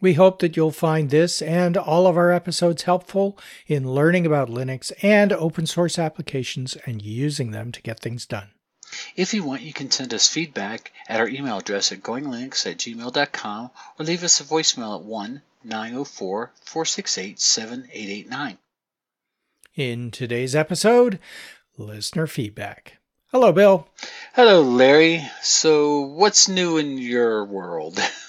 We hope that you'll find this and all of our episodes helpful in learning about Linux and open source applications and using them to get things done. If you want, you can send us feedback at our email address at goinglinux at gmail.com or leave us a voicemail at 1 904 468 7889. In today's episode, listener feedback. Hello, Bill. Hello, Larry. So, what's new in your world?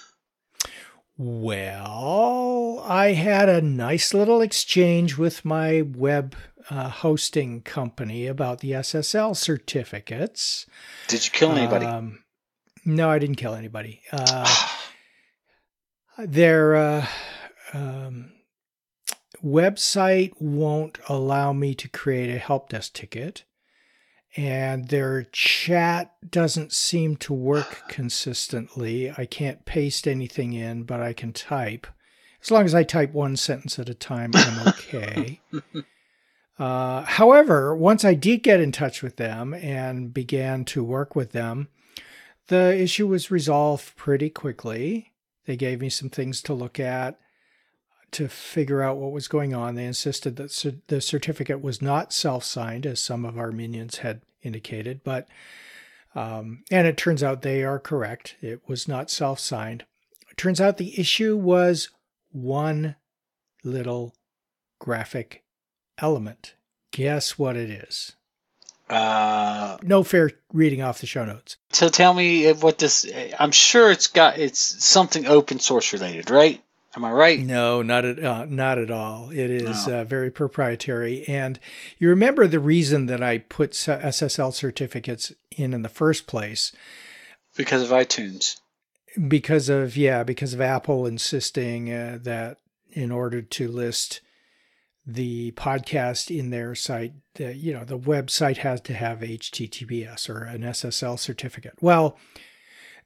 Well, I had a nice little exchange with my web uh, hosting company about the SSL certificates. Did you kill anybody? Um, no, I didn't kill anybody. Uh, their uh, um, website won't allow me to create a help desk ticket and their chat doesn't seem to work consistently. I can't paste anything in, but I can type. As long as I type one sentence at a time, I'm okay. uh, however, once I did get in touch with them and began to work with them, the issue was resolved pretty quickly. They gave me some things to look at to figure out what was going on. They insisted that the certificate was not self signed, as some of our minions had indicated, but um, and it turns out they are correct. It was not self signed. It turns out the issue was one little graphic element. Guess what it is? Uh, no fair reading off the show notes. So tell me what this. I'm sure it's got. It's something open source related, right? Am I right? No, not at uh, not at all. It is no. uh, very proprietary, and you remember the reason that I put SSL certificates in in the first place because of iTunes. Because of yeah, because of Apple insisting uh, that in order to list the podcast in their site, you know, the website has to have HTTPS or an SSL certificate. Well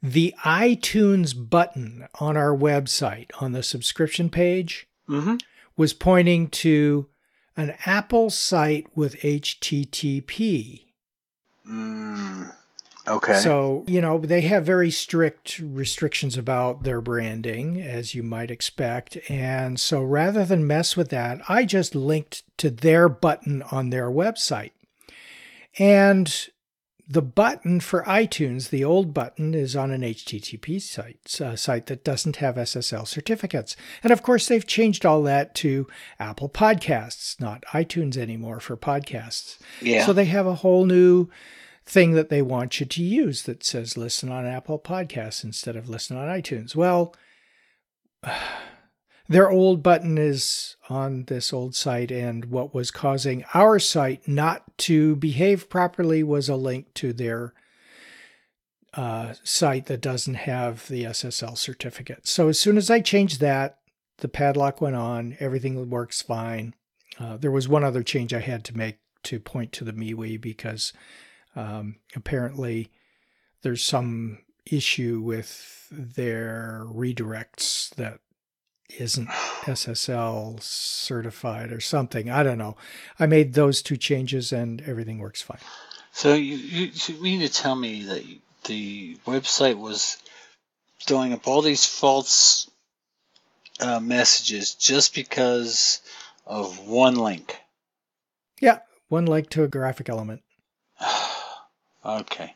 the iTunes button on our website on the subscription page mm-hmm. was pointing to an Apple site with HTTP. Mm, okay. So, you know, they have very strict restrictions about their branding, as you might expect. And so rather than mess with that, I just linked to their button on their website. And the button for iTunes, the old button, is on an HTTP site, a uh, site that doesn't have SSL certificates. And of course, they've changed all that to Apple Podcasts, not iTunes anymore for podcasts. Yeah. So they have a whole new thing that they want you to use that says listen on Apple Podcasts instead of listen on iTunes. Well, their old button is on this old site, and what was causing our site not to behave properly was a link to their uh, site that doesn't have the SSL certificate. So as soon as I changed that, the padlock went on, everything works fine. Uh, there was one other change I had to make to point to the MeWe because um, apparently there's some issue with their redirects that isn't SSL certified or something. I don't know. I made those two changes and everything works fine. So you, you, you mean to tell me that the website was throwing up all these false uh, messages just because of one link? Yeah, one link to a graphic element. okay.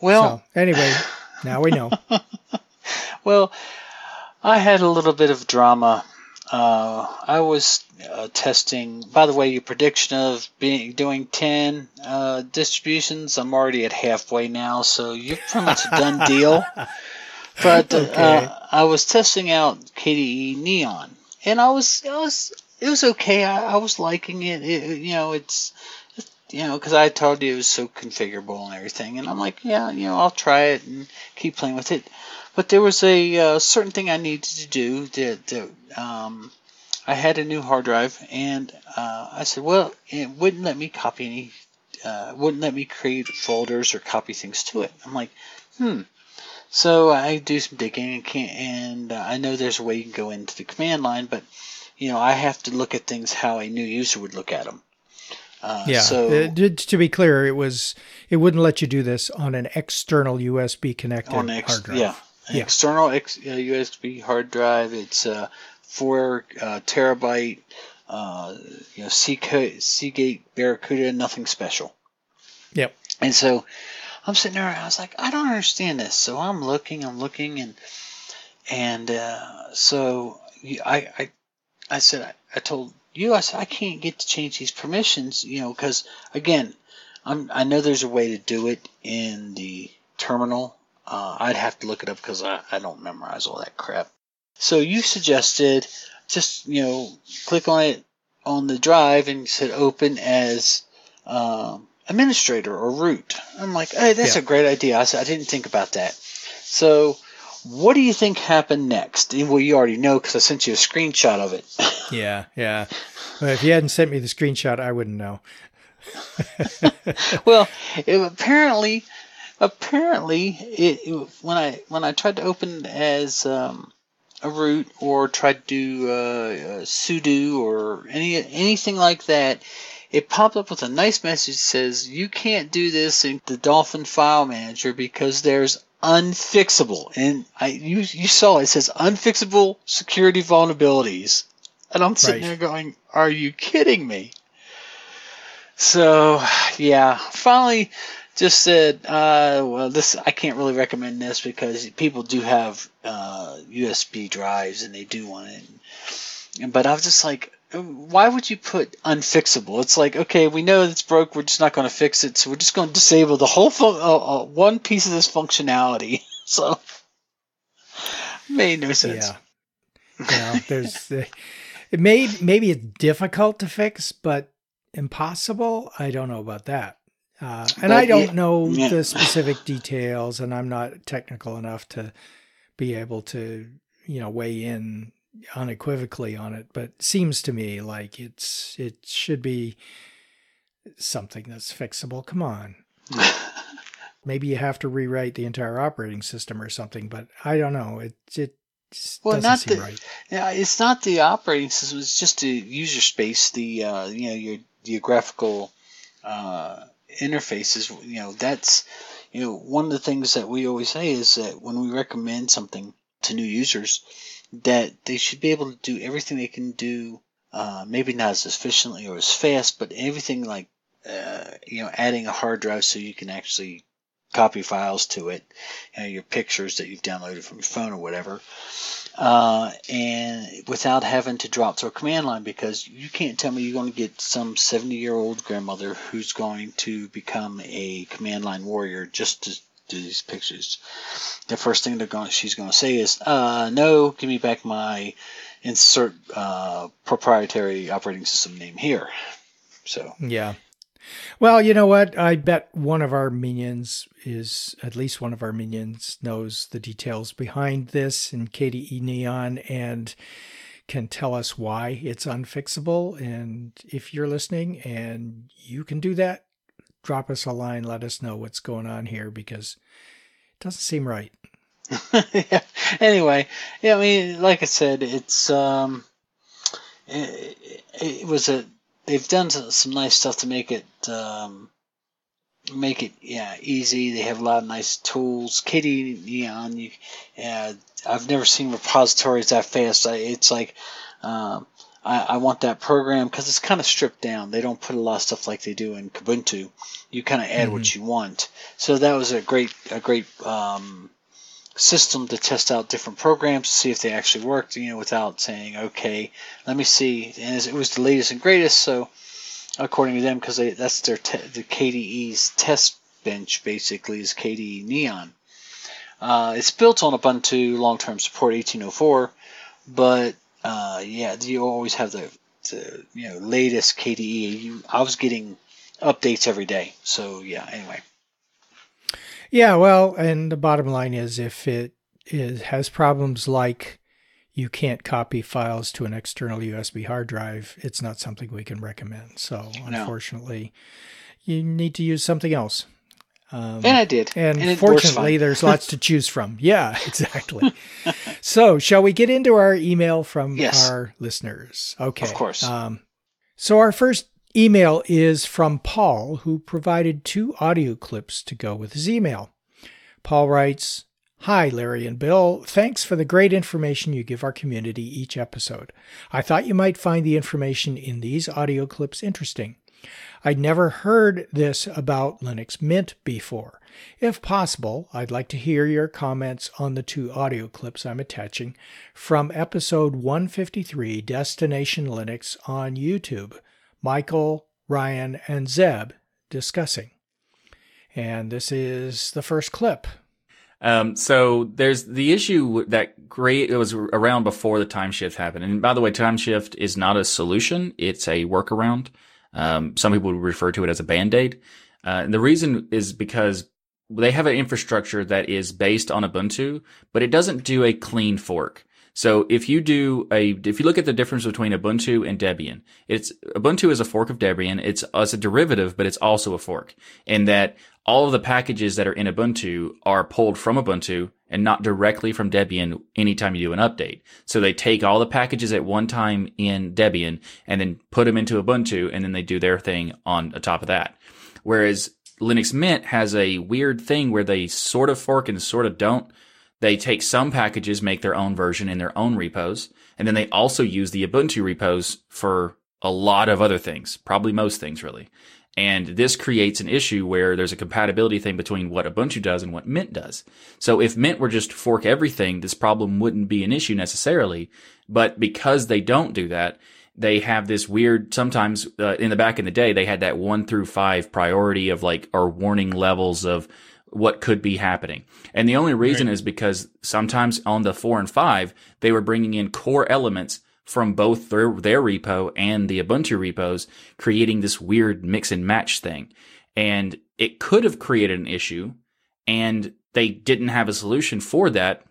Well, so, anyway, now we know. well, I had a little bit of drama. Uh, I was uh, testing. By the way, your prediction of being doing ten uh, distributions, I'm already at halfway now, so you're pretty much a done deal. But uh, okay. I was testing out KDE Neon, and I was, I was, it was okay. I, I was liking it. it. You know, it's, you know, because I told you it was so configurable and everything, and I'm like, yeah, you know, I'll try it and keep playing with it. But there was a uh, certain thing I needed to do that, that um, I had a new hard drive, and uh, I said, well, it wouldn't let me copy any, uh, wouldn't let me create folders or copy things to it. I'm like, hmm. So I do some digging and, can, and uh, I know there's a way you can go into the command line, but you know I have to look at things how a new user would look at them. Uh, yeah. So uh, to be clear, it was it wouldn't let you do this on an external USB connected ex- hard drive. Yeah, yeah. external ex- uh, USB hard drive. It's uh, four uh, terabyte. Uh, you know, Seagate Barracuda, nothing special. Yep. And so I'm sitting there. I was like, I don't understand this. So I'm looking. I'm looking, and and uh, so I I I said I, I told you I said I can't get to change these permissions. You know, because again, I'm I know there's a way to do it in the terminal. Uh, I'd have to look it up because I, I don't memorize all that crap. So you suggested just you know click on it on the drive and said open as um, administrator or root. I'm like, hey, that's yeah. a great idea. I said I didn't think about that. So what do you think happened next? Well, you already know because I sent you a screenshot of it. yeah, yeah. Well, if you hadn't sent me the screenshot, I wouldn't know. well, it, apparently, apparently, it, it, when I when I tried to open as um, a root or tried to do uh, sudo or any anything like that, it popped up with a nice message that says you can't do this in the Dolphin File Manager because there's unfixable. And I you you saw it, says unfixable security vulnerabilities. And I'm sitting right. there going, Are you kidding me? So yeah, finally just said, uh, well, this I can't really recommend this because people do have uh, USB drives and they do want it. But I was just like, why would you put unfixable? It's like, okay, we know it's broke. We're just not going to fix it, so we're just going to disable the whole uh, uh, one piece of this functionality. so made no sense. Yeah, yeah. There's uh, it made maybe it's difficult to fix, but impossible. I don't know about that. Uh, and but, I don't yeah, know yeah. the specific details, and I'm not technical enough to be able to, you know, weigh in unequivocally on it, but seems to me like it's it should be something that's fixable. Come on. Maybe you have to rewrite the entire operating system or something, but I don't know. It it well, doesn't not seem the, right. Yeah, it's not the operating system. It's just the user space. The uh, you know your geographical uh, interfaces. You know that's you know one of the things that we always say is that when we recommend something to new users, that they should be able to do everything they can do, uh, maybe not as efficiently or as fast, but everything like, uh, you know, adding a hard drive so you can actually copy files to it, you know, your pictures that you've downloaded from your phone or whatever, uh, and without having to drop to a command line because you can't tell me you're going to get some 70 year old grandmother who's going to become a command line warrior just to do these pictures, the first thing they're going she's going to say is, uh, "No, give me back my insert uh, proprietary operating system name here." So yeah. Well, you know what? I bet one of our minions is at least one of our minions knows the details behind this in KDE Neon and can tell us why it's unfixable. And if you're listening and you can do that, drop us a line, let us know what's going on here because it doesn't seem right. yeah. Anyway, yeah, I mean, like I said, it's um, it, it was a they've done some nice stuff to make it um, make it yeah easy. They have a lot of nice tools. KDE Neon, you, yeah, I've never seen repositories that fast. I, It's like um, I, I want that program because it's kind of stripped down. They don't put a lot of stuff like they do in Kubuntu. You kind of add mm-hmm. what you want. So that was a great a great um, system to test out different programs to see if they actually worked. You know, without saying, okay, let me see. And as it was the latest and greatest. So according to them, because that's their te- the KDE's test bench basically is KDE Neon. Uh, it's built on Ubuntu long-term support 1804, but uh, yeah, you always have the, the you know latest KDE. You, I was getting updates every day. So yeah. Anyway. Yeah, well, and the bottom line is if it is has problems like you can't copy files to an external USB hard drive, it's not something we can recommend. So No. unfortunately, you need to use something else. Um, And I did. and, works fortunately, there's lots to choose from. Yeah, exactly. so, shall we get into our email from Yes. our listeners? Okay. Of course. Um, so, our first email is from Paul, who provided two audio clips to go with his email. Paul writes Hi, Larry and Bill. Thanks for the great information you give our community each episode. I thought you might find the information in these audio clips interesting. I'd never heard this about Linux Mint before. If possible, I'd like to hear your comments on the two audio clips I'm attaching from episode 153 Destination Linux on YouTube. Michael, Ryan, and Zeb discussing. And this is the first clip. Um, so there's the issue that great it was around before the time shift happened. And by the way, time shift is not a solution; it's a workaround. Um, some people refer to it as a band aid. Uh, and the reason is because they have an infrastructure that is based on Ubuntu, but it doesn't do a clean fork. So if you do a, if you look at the difference between Ubuntu and Debian, it's Ubuntu is a fork of Debian. It's, uh, it's a derivative, but it's also a fork in that all of the packages that are in Ubuntu are pulled from Ubuntu and not directly from Debian anytime you do an update. So they take all the packages at one time in Debian and then put them into Ubuntu and then they do their thing on top of that. Whereas Linux Mint has a weird thing where they sort of fork and sort of don't. They take some packages, make their own version in their own repos, and then they also use the Ubuntu repos for a lot of other things, probably most things really. And this creates an issue where there's a compatibility thing between what Ubuntu does and what Mint does. So if Mint were just to fork everything, this problem wouldn't be an issue necessarily. But because they don't do that, they have this weird, sometimes uh, in the back in the day, they had that one through five priority of like, or warning levels of what could be happening. And the only reason is because sometimes on the four and five, they were bringing in core elements from both their, their repo and the Ubuntu repos, creating this weird mix and match thing. And it could have created an issue and they didn't have a solution for that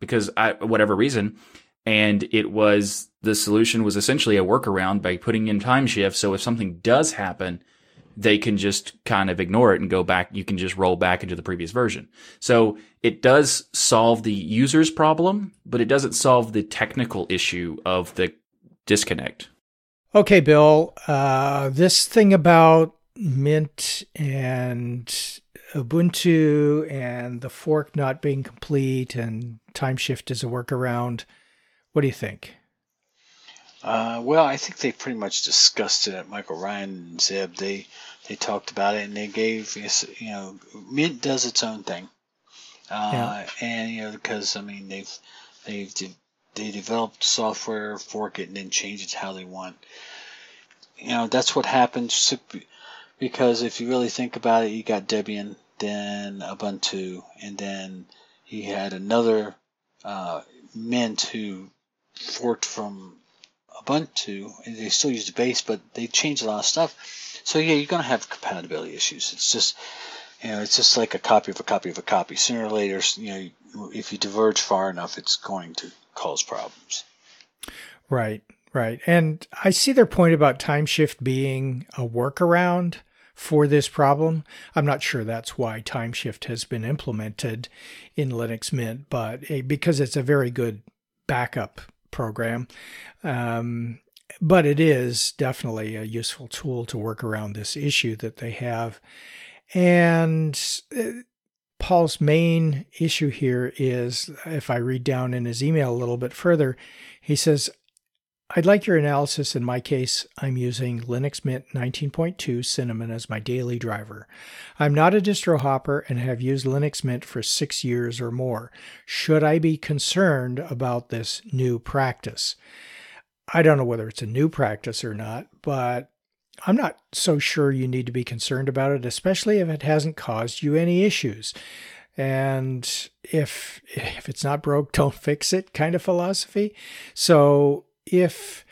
because I, whatever reason. And it was, the solution was essentially a workaround by putting in time shift. So if something does happen, they can just kind of ignore it and go back. You can just roll back into the previous version. So it does solve the user's problem, but it doesn't solve the technical issue of the disconnect. Okay, Bill, uh, this thing about Mint and Ubuntu and the fork not being complete and time shift is a workaround. What do you think? Uh, well, I think they pretty much discussed it. At Michael Ryan and Zeb, they they talked about it and they gave you know, Mint does its own thing, uh, Yeah. and you know because I mean they've they've de- they developed software, fork it, and then change it how they want. You know that's what happens because if you really think about it, you got Debian, then Ubuntu, and then he had another uh, Mint who forked from Ubuntu, they still use the base, but they changed a lot of stuff. So yeah, you're gonna have compatibility issues. It's just, you know, it's just like a copy of a copy of a copy. Sooner or later, you know, if you diverge far enough, it's going to cause problems. Right, right. And I see their point about time shift being a workaround for this problem. I'm not sure that's why time shift has been implemented in Linux Mint, but eh, because it's a very good backup program. Um, but it is definitely a useful tool to work around this issue that they have. And uh, Paul's main issue here is if I read down in his email a little bit further, he says, I'd like your analysis. In my case, I'm using Linux Mint 19.2 Cinnamon as my daily driver. I'm not a distro hopper and have used Linux Mint for six years or more. Should I be concerned about this new practice? I don't know whether it's a new practice or not, but I'm not so sure you need to be concerned about it, especially if it hasn't caused you any issues. And if if it's not broke, don't fix it kind of philosophy. So if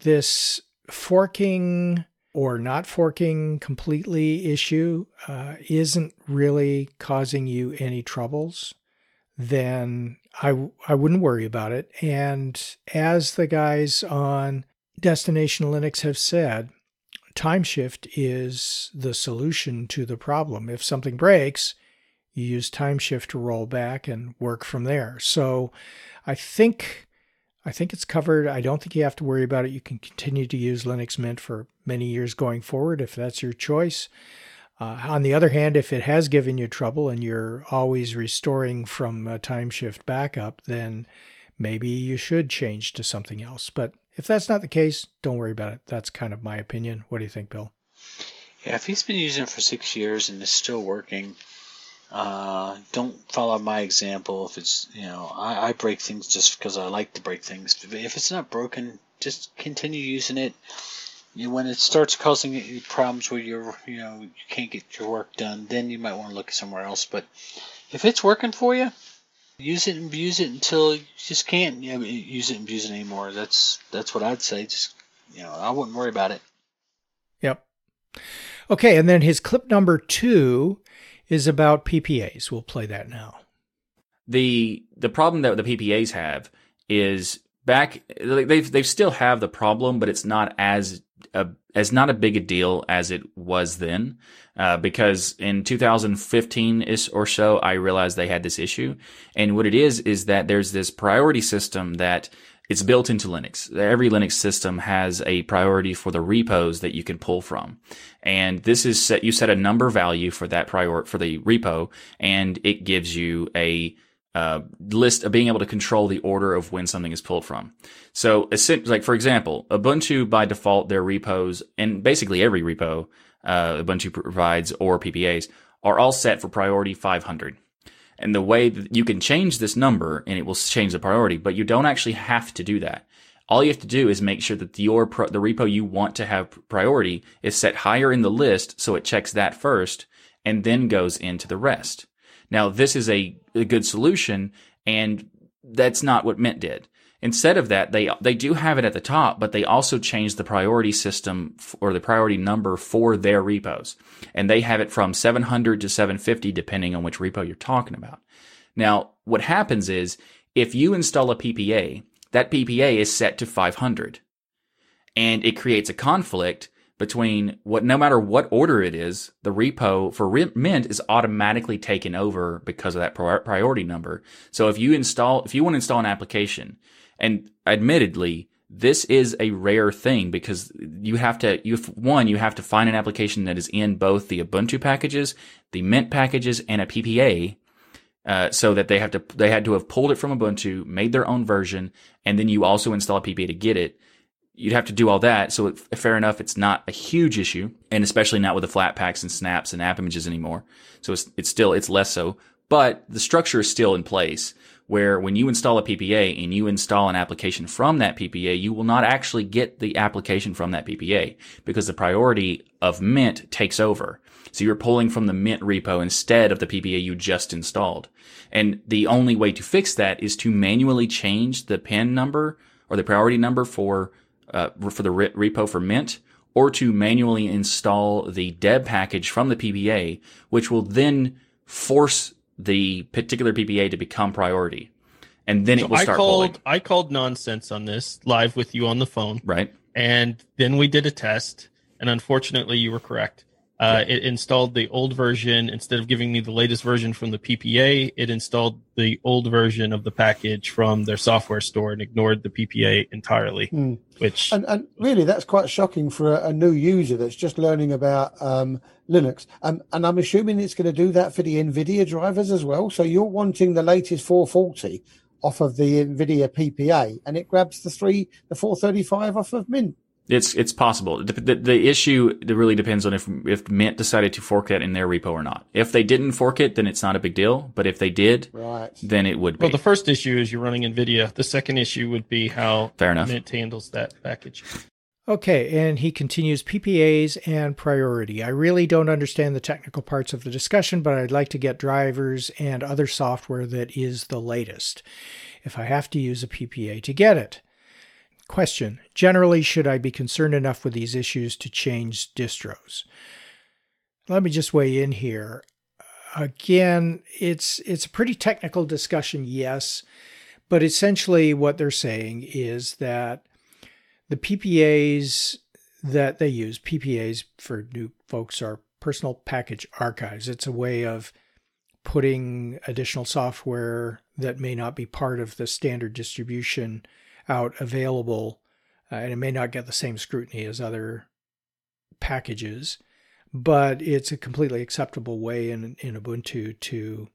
this forking or not forking completely issue uh, isn't really causing you any troubles, then I, I wouldn't worry about it. And as the guys on Destination Linux have said, time shift is the solution to the problem. If something breaks, you use time shift to roll back and work from there. So I think I think it's covered. I don't think you have to worry about it. You can continue to use Linux Mint for many years going forward if that's your choice. Uh, on the other hand, if it has given you trouble and you're always restoring from a time shift backup, then maybe you should change to something else. But if that's not the case, don't worry about it. That's kind of my opinion. What do you think, Bill? Yeah, if he's been using it for six years and it's still working, uh, don't follow my example. If it's, you know, I, I break things just because I like to break things. If it's not broken, just continue using it you when it starts causing you problems where you're, you know, you can't get your work done, then you might want to look somewhere else. But if it's working for you, use it and abuse it until you just can't you know, use it and abuse it anymore. That's that's what I'd say. Just you know, I wouldn't worry about it. Yep. Okay, and then his clip number two is about PPAs. We'll play that now. The the problem that the PPAs have is back they've they still have the problem, but it's not as a, as not a big a deal as it was then, uh, because in 2015 ish or so, I realized they had this issue. And what it is, is that there's this priority system that it's built into Linux. Every Linux system has a priority for the repos that you can pull from. And this is set, you set a number value for that prior, for the repo, and it gives you a uh, list of being able to control the order of when something is pulled from. So, like for example, Ubuntu by default, their repos and basically every repo uh, Ubuntu provides or PPAs are all set for priority 500. And the way that you can change this number and it will change the priority, but you don't actually have to do that. All you have to do is make sure that your pro- the repo you want to have priority is set higher in the list, so it checks that first and then goes into the rest. Now, this is a, a good solution, and that's not what Mint did. Instead of that, they they do have it at the top, but they also changed the priority system or the priority number for their repos, and they have it from 700 to 750 depending on which repo you're talking about. Now, what happens is if you install a PPA, that PPA is set to 500, and it creates a conflict between what, no matter what order it is, the repo for Mint is automatically taken over because of that priority number. So if you install, if you want to install an application, and admittedly, this is a rare thing because you have to, you one, you have to find an application that is in both the Ubuntu packages, the Mint packages, and a PPA. Uh, so that they have to, they had to have pulled it from Ubuntu, made their own version, and then you also install a PPA to get it you'd have to do all that. So it, fair enough, it's not a huge issue, and especially not with the Flatpaks and snaps and app images anymore. So it's it's still it's less so, but the structure is still in place. Where when you install a PPA and you install an application from that PPA, you will not actually get the application from that PPA because the priority of Mint takes over. So you're pulling from the Mint repo instead of the PPA you just installed. And the only way to fix that is to manually change the pin number or the priority number for uh, for the repo for Mint, or to manually install the deb package from the PPA, which will then force the particular PPA to become priority. And then so it will start I called, pulling. I called nonsense on this live with you on the phone. Right. And then we did a test. And unfortunately, you were correct. Uh, it installed the old version instead of giving me the latest version from the PPA. It installed the old version of the package from their software store and ignored the PPA entirely. Mm. Which and, and, really, that's quite shocking for a, a new user that's just learning about um, Linux. Um, and I'm assuming it's going to do that for the NVIDIA drivers as well. So you're wanting the latest 440 off of the NVIDIA PPA, and it grabs the three, the 435 off of Mint. It's it's possible. The, the, the, issue really depends on if if Mint decided to fork that in their repo or not. If they didn't fork it, then it's not a big deal. But if they did, right. then it would be. Well, the first issue is you're running NVIDIA. The second issue would be how Fair enough. Mint handles that package. Okay, and he continues PPAs and priority. I really don't understand the technical parts of the discussion, but I'd like to get drivers and other software that is the latest if I have to use a PPA to get it. Question Generally, should I be concerned enough with these issues to change distros? Let me just weigh in here. again, it's it's a pretty technical discussion, yes, but essentially what they're saying is that the PPAs that they use, PPAs for new folks are personal package archives. It's a way of putting additional software that may not be part of the standard distribution out available, uh, and it may not get the same scrutiny as other packages, but it's a completely acceptable way in, in Ubuntu to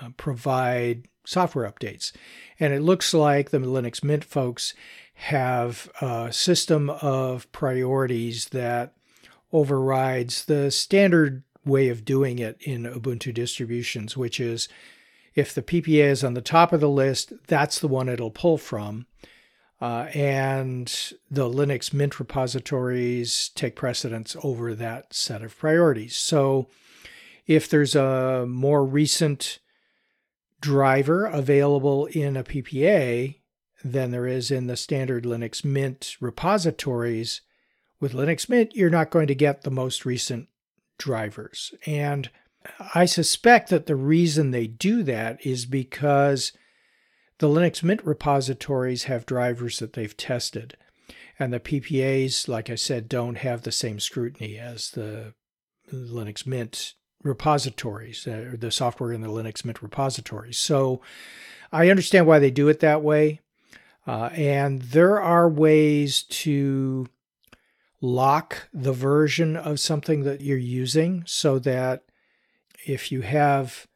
uh, provide software updates. And it looks like the Linux Mint folks have a system of priorities that overrides the standard way of doing it in Ubuntu distributions, which is if the PPA is on the top of the list, that's the one it'll pull from. Uh, and the Linux Mint repositories take precedence over that set of priorities. So if there's a more recent driver available in a PPA than there is in the standard Linux Mint repositories, with Linux Mint, you're not going to get the most recent drivers. And I suspect that the reason they do that is because the Linux Mint repositories have drivers that they've tested. And the PPAs, like I said, don't have the same scrutiny as the Linux Mint repositories, uh, or the software in the Linux Mint repositories. So I understand why they do it that way. Uh, and there are ways to lock the version of something that you're using so that if you have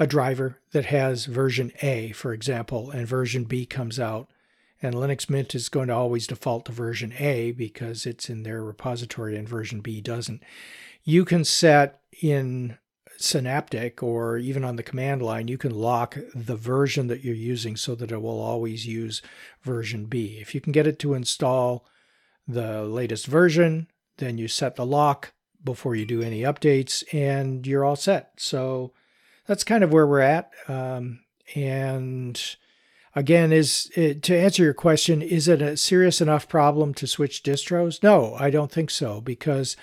a driver that has version A, for example, and version B comes out, and Linux Mint is going to always default to version A because it's in their repository and version B doesn't. You can set in Synaptic or even on the command line, you can lock the version that you're using so that it will always use version B. If you can get it to install the latest version, then you set the lock before you do any updates and you're all set. So that's kind of where we're at. Um, and again, is it, to answer your question, is it a serious enough problem to switch distros? No, I don't think so because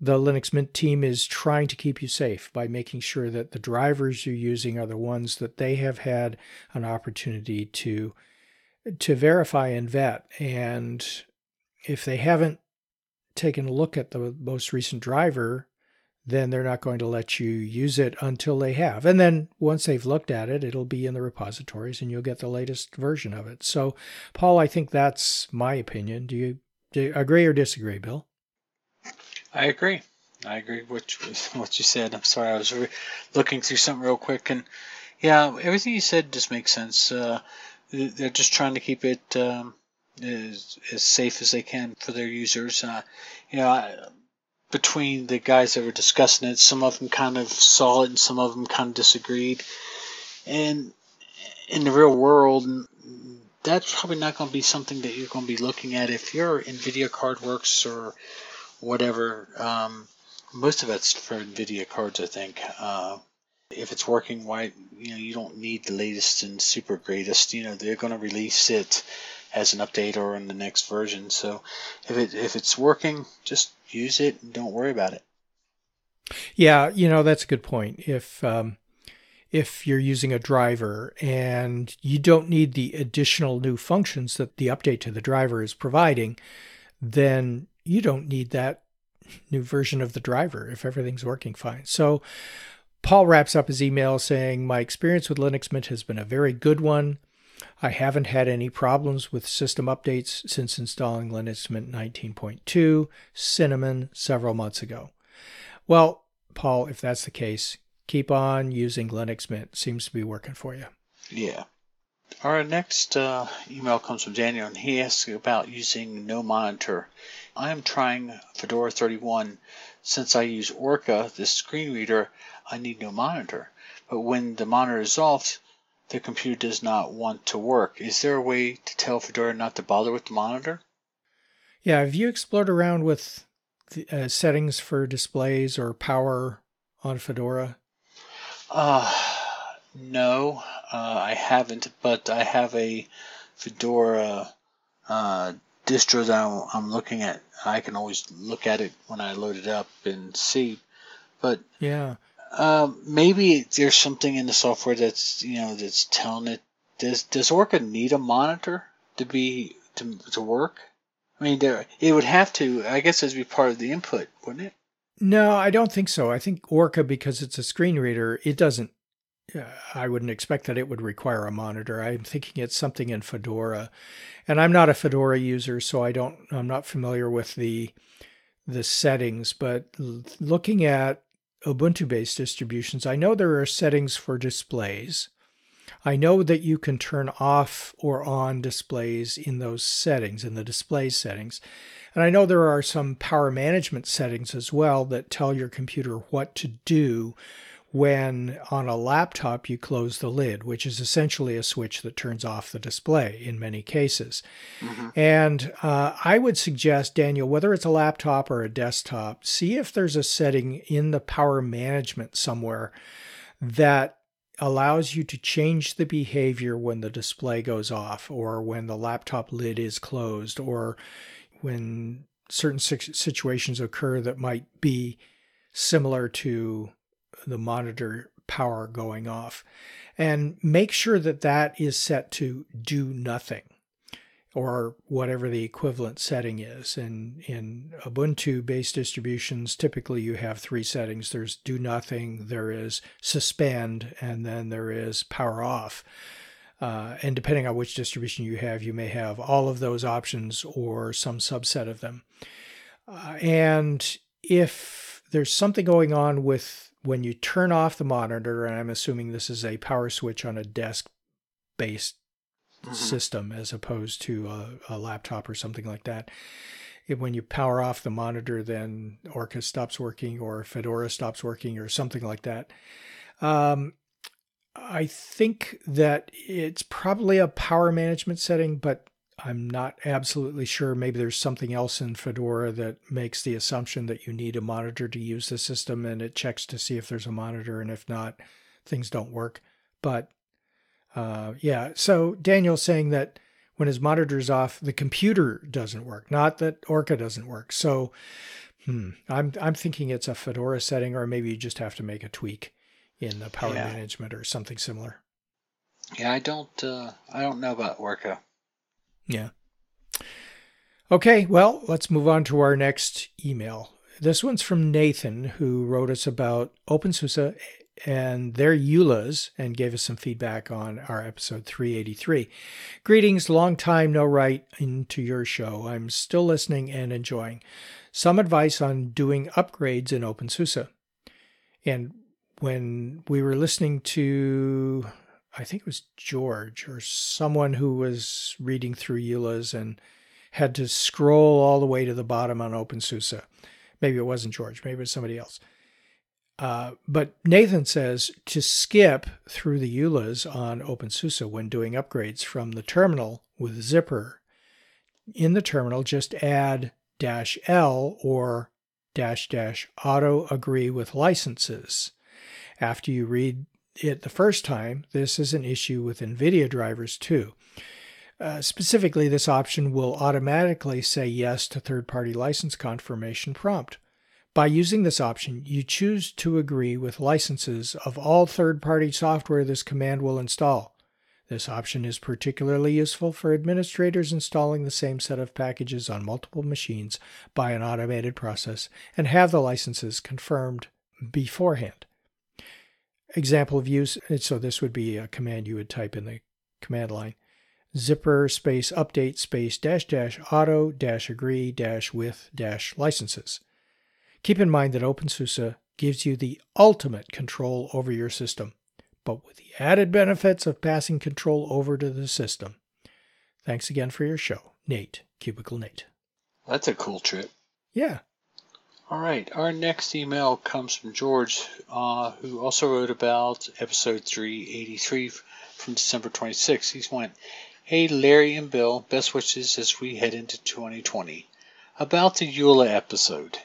the Linux Mint team is trying to keep you safe by making sure that the drivers you're using are the ones that they have had an opportunity to to verify and vet. And if they haven't taken a look at the most recent driver, then they're not going to let you use it until they have. And then once they've looked at it, it'll be in the repositories and you'll get the latest version of it. So, Paul, I think that's my opinion. Do you, do you agree or disagree, Bill? I agree. I agree with what you said. I'm sorry, I was re- looking through something real quick, and yeah, everything you said just makes sense. Uh, they're just trying to keep it um, as, as safe as they can for their users. Uh, you know, between the guys that were discussing it, some of them kind of saw it and some of them kind of disagreed. And in the real world, that's probably not going to be something that you're going to be looking at if your NVIDIA card works or whatever. Um, most of it's for NVIDIA cards, I think. Uh, if it's working why you know, you don't need the latest and super greatest. You know, they're going to release it as an update or in the next version. So if it if it's working, just use it and don't worry about it. Yeah, you know that's a good point. If um, if you're using a driver and you don't need the additional new functions that the update to the driver is providing, then you don't need that new version of the driver if everything's working fine. So Paul wraps up his email saying, My experience with Linux Mint has been a very good one. I haven't had any problems with system updates since installing Linux Mint 19.2 Cinnamon several months ago. Well, Paul, if that's the case, keep on using Linux Mint. Seems to be working for you. Yeah. Our next uh, email comes from Daniel, and he asks about using no monitor. I am trying Fedora 31. Since I use Orca, the screen reader, I need no monitor. But when the monitor is off, the computer does not want to work. Is there a way to tell Fedora not to bother with the monitor? Yeah, have you explored around with the, uh, settings for displays or power on Fedora? Uh, no, uh, I haven't, but I have a Fedora uh, distro that I'm, I'm looking at. I can always look at it when I load it up and see. But yeah, Um, maybe there's something in the software that's you know that's telling it. Does does Orca need a monitor to be to to work? I mean, there it would have to. I guess it'd be part of the input, wouldn't it? No, I don't think so. I think Orca, because it's a screen reader, it doesn't. Uh, I wouldn't expect that it would require a monitor. I'm thinking it's something in Fedora, and I'm not a Fedora user, so I don't. I'm not familiar with the the settings. But looking at Ubuntu-based distributions, I know there are settings for displays. I know that you can turn off or on displays in those settings, in the display settings. And I know there are some power management settings as well that tell your computer what to do when on a laptop you close the lid, which is essentially a switch that turns off the display in many cases. Mm-hmm. And uh, I would suggest, Daniel, whether it's a laptop or a desktop, see if there's a setting in the power management somewhere that allows you to change the behavior when the display goes off or when the laptop lid is closed or when certain situations occur that might be similar to the monitor power going off. And make sure that that is set to do nothing or whatever the equivalent setting is. And in Ubuntu based distributions, typically you have three settings there's do nothing, there is suspend, and then there is power off. Uh, and depending on which distribution you have, you may have all of those options or some subset of them. Uh, and if there's something going on with when you turn off the monitor, and I'm assuming this is a power switch on a desk based mm-hmm. system as opposed to a, a, laptop or something like that. If, when you power off the monitor, then Orca stops working or Fedora stops working or something like that. Um, I think that it's probably a power management setting, but I'm not absolutely sure. Maybe there's something else in Fedora that makes the assumption that you need a monitor to use the system and it checks to see if there's a monitor. And if not, things don't work. But uh, yeah, so Daniel's saying that when his monitor's off, the computer doesn't work, not that Orca doesn't work. So hmm, I'm, I'm thinking it's a Fedora setting, or maybe you just have to make a tweak in the power yeah. management or something similar. Yeah, I don't uh, I don't know about Orca. Yeah. Okay, well, let's move on to our next email. This one's from Nathan, who wrote us about OpenSUSE and their EULAs and gave us some feedback on our episode 383. Greetings, long time no write into your show. I'm still listening and enjoying. Some advice on doing upgrades in OpenSUSE. And when we were listening to, I think it was George or someone who was reading through EULAs and had to scroll all the way to the bottom on OpenSUSE. Maybe it wasn't George, maybe it was somebody else. Uh, but Nathan says to skip through the EULAs on OpenSUSE when doing upgrades from the terminal with Zypper. In the terminal, just add dash L or dash dash auto agree with licenses after you read it the first time, this is an issue with NVIDIA drivers too. Uh, specifically, this option will automatically say yes to third party license confirmation prompt. By using this option, you choose to agree with licenses of all third party software this command will install. This option is particularly useful for administrators installing the same set of packages on multiple machines by an automated process and have the licenses confirmed beforehand example of use. So this would be a command you would type in the command line. zypper space update space dash dash auto dash agree dash with dash licenses. Keep in mind that OpenSUSE gives you the ultimate control over your system, but with the added benefits of passing control over to the system. Thanks again for your show, Nate, Cubicle Nate. That's a cool trip. Yeah. All right, our next email comes from George, uh, who also wrote about episode 383 from December 26. He's went, Hey Larry and Bill, best wishes as we head into 2020. About the EULA episode.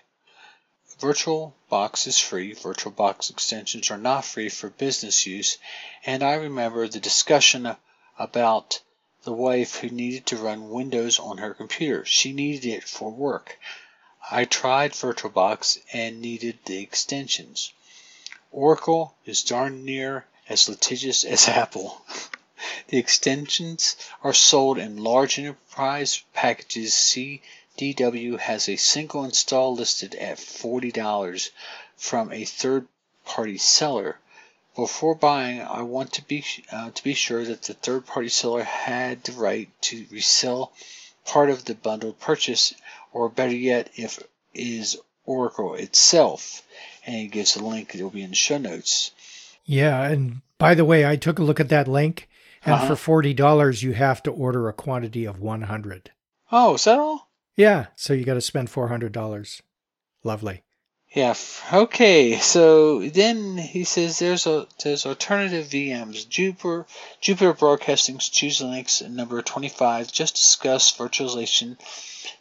VirtualBox is free. VirtualBox extensions are not free for business use. And I remember the discussion about the wife who needed to run Windows on her computer. She needed it for work. I tried VirtualBox and needed the extensions. Oracle is darn near as litigious as Apple. the extensions are sold in large enterprise packages. CDW has a single install listed at $40 from a third party seller. Before buying, I want to be uh, to be sure that the third party seller had the right to resell part of the bundled purchase, or better yet, if is Oracle itself. And it gives a link that will be in the show notes. Yeah, and by the way, I took a look at that link, and Uh-huh. for forty dollars, you have to order a quantity of one hundred. Oh, is that all? Yeah, so you got to spend four hundred dollars. Lovely. Yeah. Okay. So then he says there's a there's alternative VMs. Jupiter Jupiter Broadcasting's Choose Linux number 25 just discussed virtualization.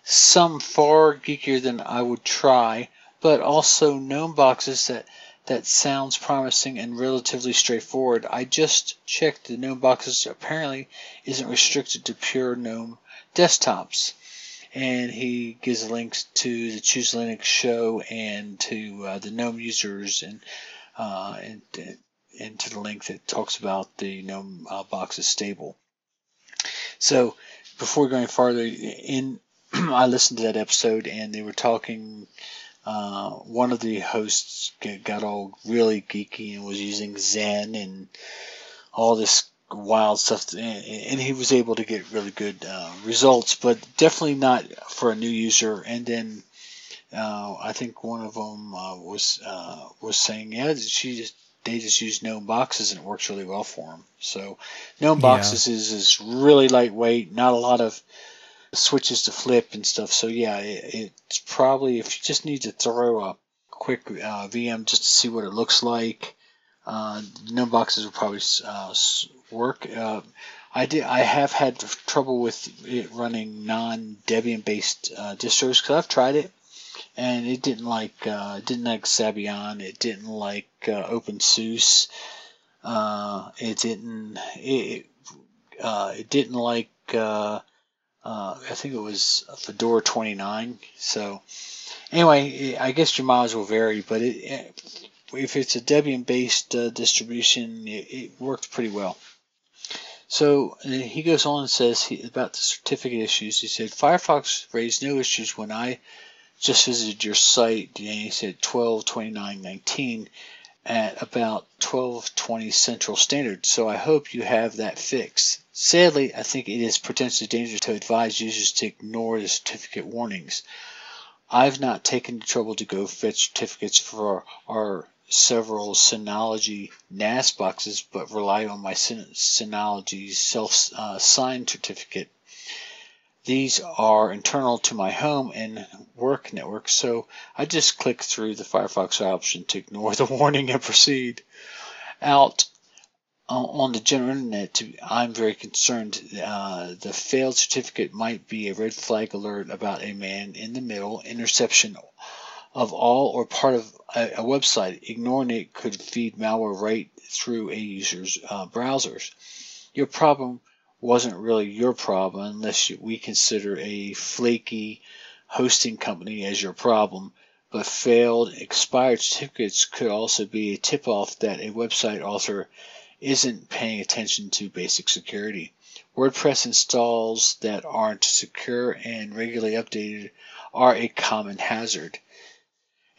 Some far geekier than I would try, but also gnome boxes that that sounds promising and relatively straightforward. I just checked the gnome boxes apparently isn't restricted to pure gnome desktops and he gives links to the Choose Linux show and to uh, the GNOME users and uh, and and to the link that talks about the GNOME uh, boxes stable. So before going farther, in I listened to that episode and they were talking. Uh, one of the hosts got all really geeky and was using Xen and all this wild stuff, and, and he was able to get really good uh, results, but definitely not for a new user. And then uh, I think one of them uh, was uh, was saying, yeah, she just they just use gnome boxes and it works really well for them. So gnome Yeah. boxes is is really lightweight, not a lot of switches to flip and stuff. So yeah, it, it's probably if you just need to throw a quick uh, VM just to see what it looks like. Uh, gnome boxes will probably uh, work. Uh, I did. I have had trouble with it running non-Debian based uh, distros because I've tried it, and it didn't like uh, didn't like Sabayon. It didn't like uh, OpenSUSE. Uh, it didn't. It it, uh, didn't like. Uh, I think it was Fedora 29. So anyway, I guess your mileage will vary, but it, if it's a Debian-based uh, distribution, it, it worked pretty well. So uh, he goes on and says he, about the certificate issues. He said Firefox raised no issues when I just visited your site. And he said 12.29.19 at about 12.20 Central Standard. So I hope you have that fixed. Sadly, I think it is potentially dangerous to advise users to ignore the certificate warnings. I've not taken the trouble to go fetch certificates for our several Synology NAS boxes, but rely on my Syn- Synology self-signed certificate. These are internal to my home and work network, so I just click through the Firefox option to ignore the warning and proceed. Out uh, on the general internet, I'm very concerned. Uh, the failed certificate might be a red flag alert about a man in the middle interception of all or part of a, a website. Ignoring it could feed malware right through a user's uh, browsers. Your problem wasn't really your problem unless you, we consider a flaky hosting company as your problem. But failed expired certificates could also be a tip off that a website author isn't paying attention to basic security. WordPress installs that aren't secure and regularly updated are a common hazard.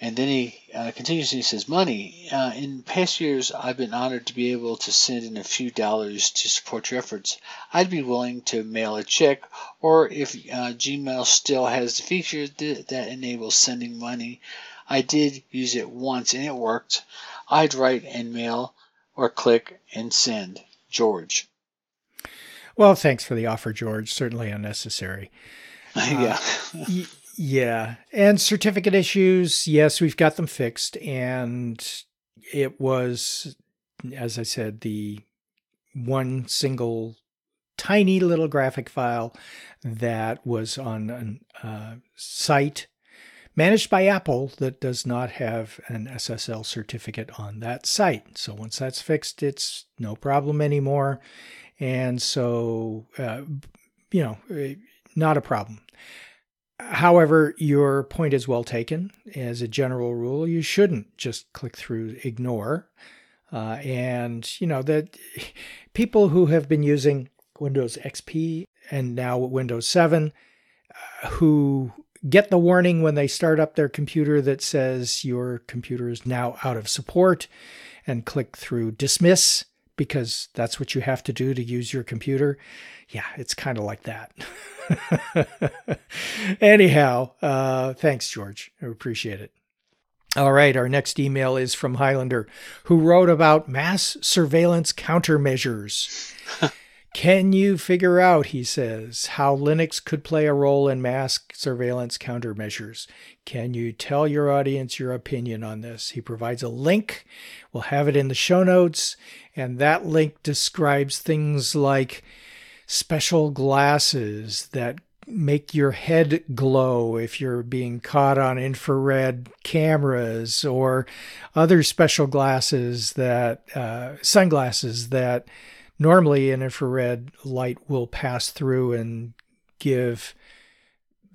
And then he uh, continues and he says, Money. Uh, in past years, I've been honored to be able to send in a few dollars to support your efforts. I'd be willing to mail a check, or if uh, Gmail still has the feature th- that enables sending money, I did use it once and it worked. I'd write and mail or click and send. George. Well, thanks for the offer, George. Certainly unnecessary. yeah. Y- yeah. And certificate issues, yes, we've got them fixed. And it was, as I said, the one single tiny little graphic file that was on a uh, site managed by Apple that does not have an SSL certificate on that site. So once that's fixed, it's no problem anymore. And so, uh, you know, eh, not a problem. However, your point is well taken. As a general rule, you shouldn't just click through ignore. Uh, and, you know, that people who have been using Windows XP and now Windows 7 uh, who get the warning when they start up their computer that says your computer is now out of support and click through dismiss because that's what you have to do to use your computer. Yeah, it's kind of like that. Anyhow, uh, thanks, George. I appreciate it. All right, our next email is from Highlander, who wrote about mass surveillance countermeasures. Can you figure out, he says, how Linux could play a role in mass surveillance countermeasures? Can you tell your audience your opinion on this? He provides a link. We'll have it in the show notes. And that link describes things like special glasses that make your head glow if you're being caught on infrared cameras or other special glasses that uh, sunglasses that normally an infrared light will pass through and give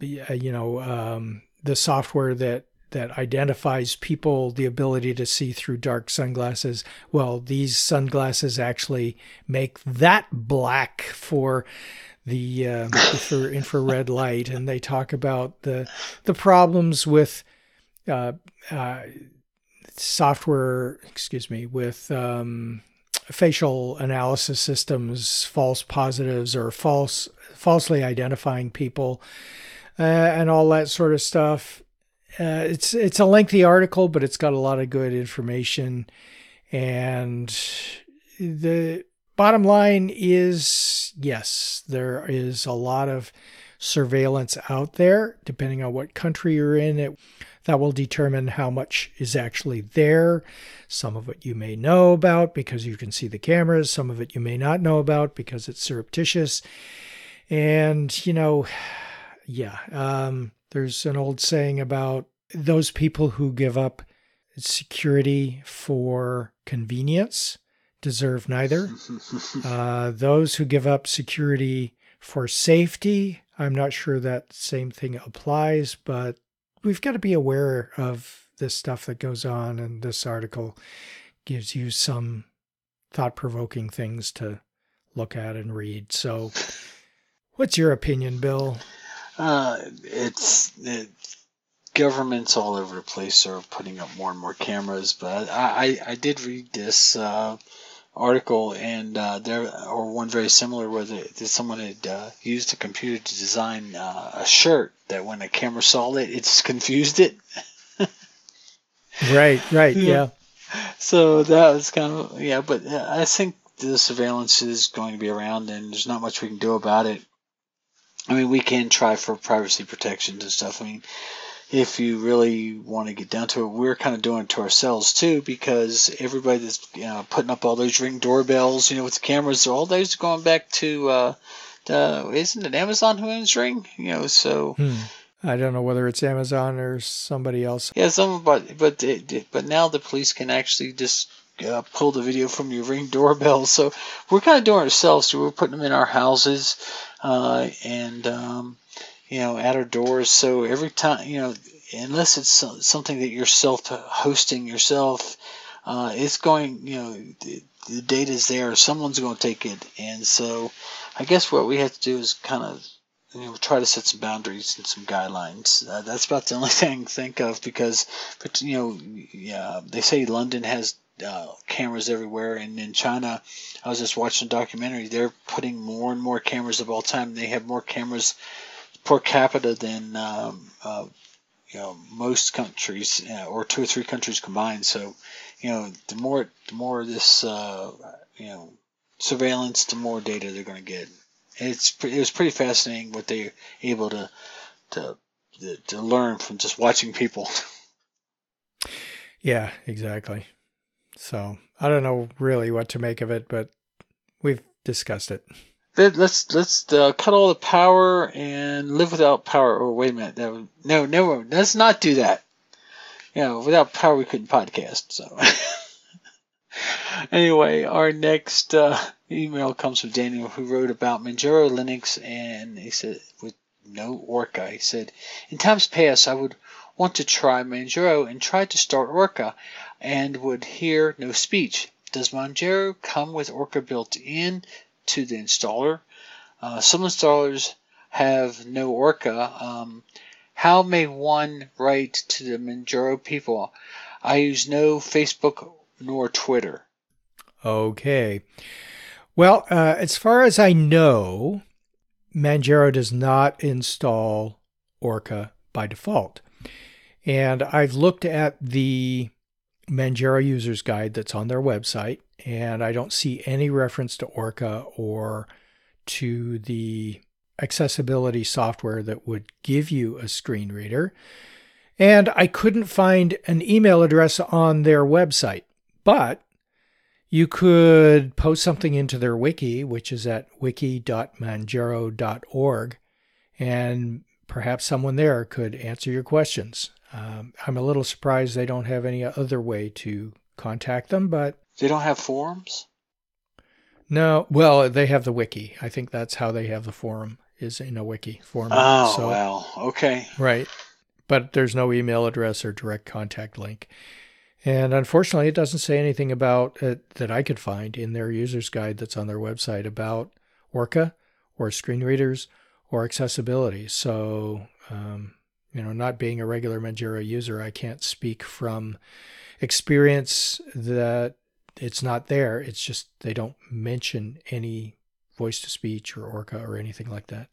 uh, you know um, the software that that identifies people the ability to see through dark sunglasses. Well these sunglasses actually make that black for the uh, for infrared light. And they talk about the the problems with uh, uh, software excuse me with um, facial analysis systems, false positives or false falsely identifying people, uh, and all that sort of stuff. Uh, it's it's a lengthy article, but it's got a lot of good information. And the bottom line is yes, there is a lot of surveillance out there. Depending on what country you're in, it that will determine how much is actually there. Some of it you may know about because you can see the cameras, some of it you may not know about because it's surreptitious. And, you know, yeah, um, there's an old saying about those people who give up security for convenience deserve neither. Uh, those who give up security for safety, I'm not sure that same thing applies, but we've got to be aware of this stuff that goes on, and this article gives you some thought provoking things to look at and read. So, what's your opinion, Bill? Uh, it's, governments all over the place are putting up more and more cameras, but I, I, I did read this uh, article and uh, there or one very similar where the, someone had uh, used a computer to design uh, a shirt that when a camera saw it, it's confused it. right, right, yeah. So that was kind of yeah, but uh, I think the surveillance is going to be around, and there's not much we can do about it. I mean, we can try for privacy protections and stuff. I mean, if you really want to get down to it, we're kind of doing it to ourselves too because everybody that's you know, putting up all those ring doorbells, you know, with the cameras, all those are going back to, uh, uh, isn't it Amazon who owns Ring? You know, so. Hmm. I don't know whether it's Amazon or somebody else. Yeah, some, but but but now the police can actually just uh, pull the video from your ring doorbell. So we're kind of doing it ourselves. So we're putting them in our houses, uh, and um, you know, at our doors. So every time, you know, unless it's something that you're self hosting yourself, uh, it's going, you know, the, the data is there. Someone's going to take it. And so I guess what we have to do is kind of, you know, try to set some boundaries and some guidelines. Uh, that's about the only thing I think of because, but, you know, yeah, they say London has uh, cameras everywhere. And in China, I was just watching a documentary. They're putting more and more cameras of all time. They have more cameras per capita than um, uh, you know most countries uh, or two or three countries combined. So you know the more the more this uh, you know surveillance, the more data they're going to get. It's it was pretty fascinating what they're able to to to learn from just watching people. Yeah, exactly. So I don't know really what to make of it, but we've discussed it let's let's uh, cut all the power and live without power. Oh wait a minute, would, no, no, let's not do that. You know, without power we couldn't podcast. So anyway, our next uh, email comes from Daniel, who wrote about Manjaro Linux, and he said with no Orca. He said, in times past, I would want to try Manjaro and tried to start Orca and would hear no speech. Does Manjaro come with Orca built in to the installer? Uh, some installers have no Orca. Um, how may one write to the Manjaro people? I use no Facebook nor Twitter. Okay. Well, uh, as far as I know, Manjaro does not install Orca by default. And I've looked at the Manjaro user's guide that's on their website, and I don't see any reference to Orca or to the accessibility software that would give you a screen reader. And I couldn't find an email address on their website, but you could post something into their wiki, which is at wiki.manjaro.org, and perhaps someone there could answer your questions. Um, I'm a little surprised they don't have any other way to contact them, but. They don't have forums? No, well, they have the wiki. I think that's how they have the forum is in a wiki format. Oh, so, well, okay. Right. But there's no email address or direct contact link. And unfortunately, it doesn't say anything about it that I could find in their user's guide that's on their website about Orca or screen readers or accessibility. So, um, you know, not being a regular Manjaro user, I can't speak from experience that it's not there. It's just they don't mention any voice to speech or Orca or anything like that.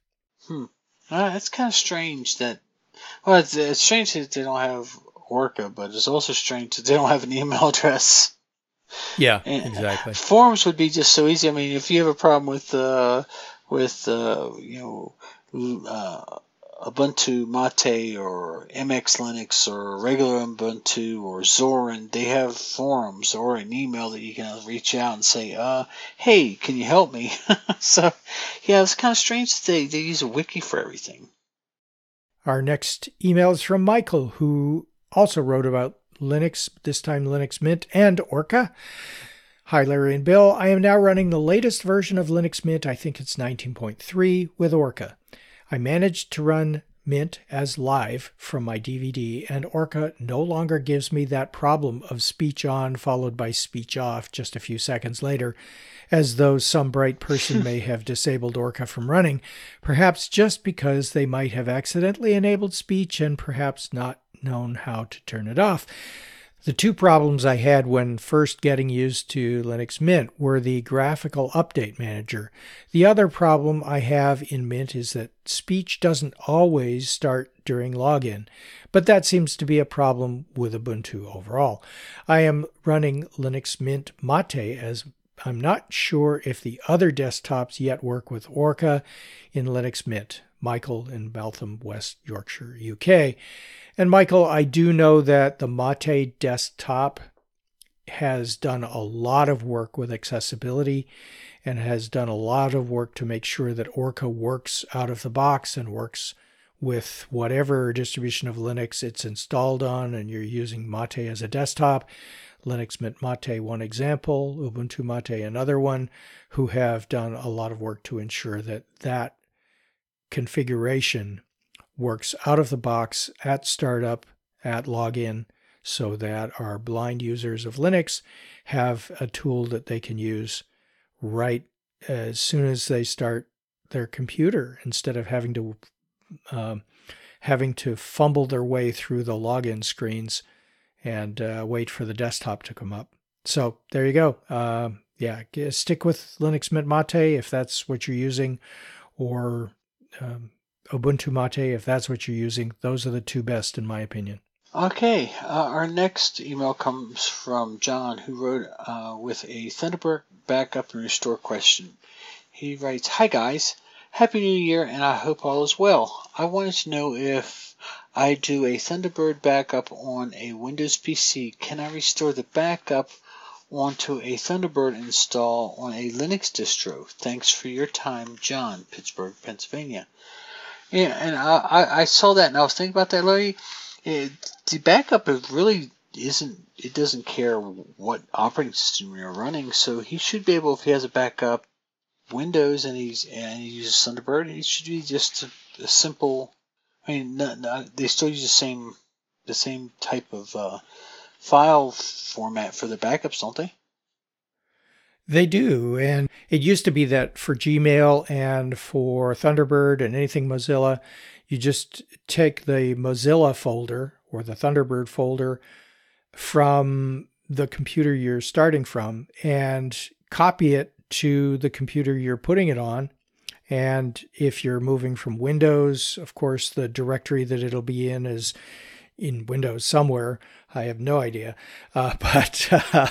Hmm. Uh, it's kind of strange that. Well, it's, it's strange that they don't have Orca, but it's also strange that they don't have an email address. Yeah, and exactly. Forums would be just so easy. I mean, if you have a problem with uh, with uh, you know uh, Ubuntu Mate or MX Linux or regular Ubuntu or Zorin, they have forums or an email that you can reach out and say, uh, hey, can you help me? so, yeah, it's kind of strange that they, they use a wiki for everything. Our next email is from Michael, who also wrote about Linux, this time Linux Mint and Orca. Hi, Larry and Bill. I am now running the latest version of Linux Mint, I think it's 19.3, with Orca. I managed to run Mint as live from my DVD, and Orca no longer gives me that problem of speech on followed by speech off just a few seconds later, as though some bright person may have disabled Orca from running, perhaps just because they might have accidentally enabled speech and perhaps not known how to turn it off. The two problems I had when first getting used to Linux Mint were the graphical update manager. The other problem I have in Mint is that speech doesn't always start during login, but that seems to be a problem with Ubuntu overall. I am running Linux Mint Mate as I'm not sure if the other desktops yet work with Orca in Linux Mint. Michael in Baltham, West Yorkshire, UK. And Michael, I do know that the Mate desktop has done a lot of work with accessibility and has done a lot of work to make sure that Orca works out of the box and works with whatever distribution of Linux it's installed on and you're using Mate as a desktop. Linux Mint Mate, one example, Ubuntu Mate, another one, who have done a lot of work to ensure that that configuration works out of the box at startup, at login, so that our blind users of Linux have a tool that they can use right as soon as they start their computer instead of having to um, having to fumble their way through the login screens and uh, wait for the desktop to come up. So there you go. Uh, yeah, stick with Linux Mint Mate if that's what you're using, or um, Ubuntu Mate, if that's what you're using. Those are the two best, in my opinion. Okay, uh, our next email comes from John, who wrote uh, with a Thunderbird backup and restore question. He writes, Hi guys, Happy New Year, and I hope all is well. I wanted to know if I do a Thunderbird backup on a Windows PC, can I restore the backup onto a Thunderbird install on a Linux distro? Thanks for your time, John, Pittsburgh, Pennsylvania. Yeah, and I, I saw that and I was thinking about that, Larry. It, the backup really isn't it doesn't care what operating system you're running, so he should be able if he has a backup Windows and he's and he uses Thunderbird, it should be just a, a simple. I mean, not, not, they still use the same the same type of uh, file format for their backups, don't they? They do. And it used to be that for Gmail and for Thunderbird and anything Mozilla, you just take the Mozilla folder or the Thunderbird folder from the computer you're starting from and copy it to the computer you're putting it on. And if you're moving from Windows, of course, the directory that it'll be in is in Windows somewhere. I have no idea. Uh, but uh,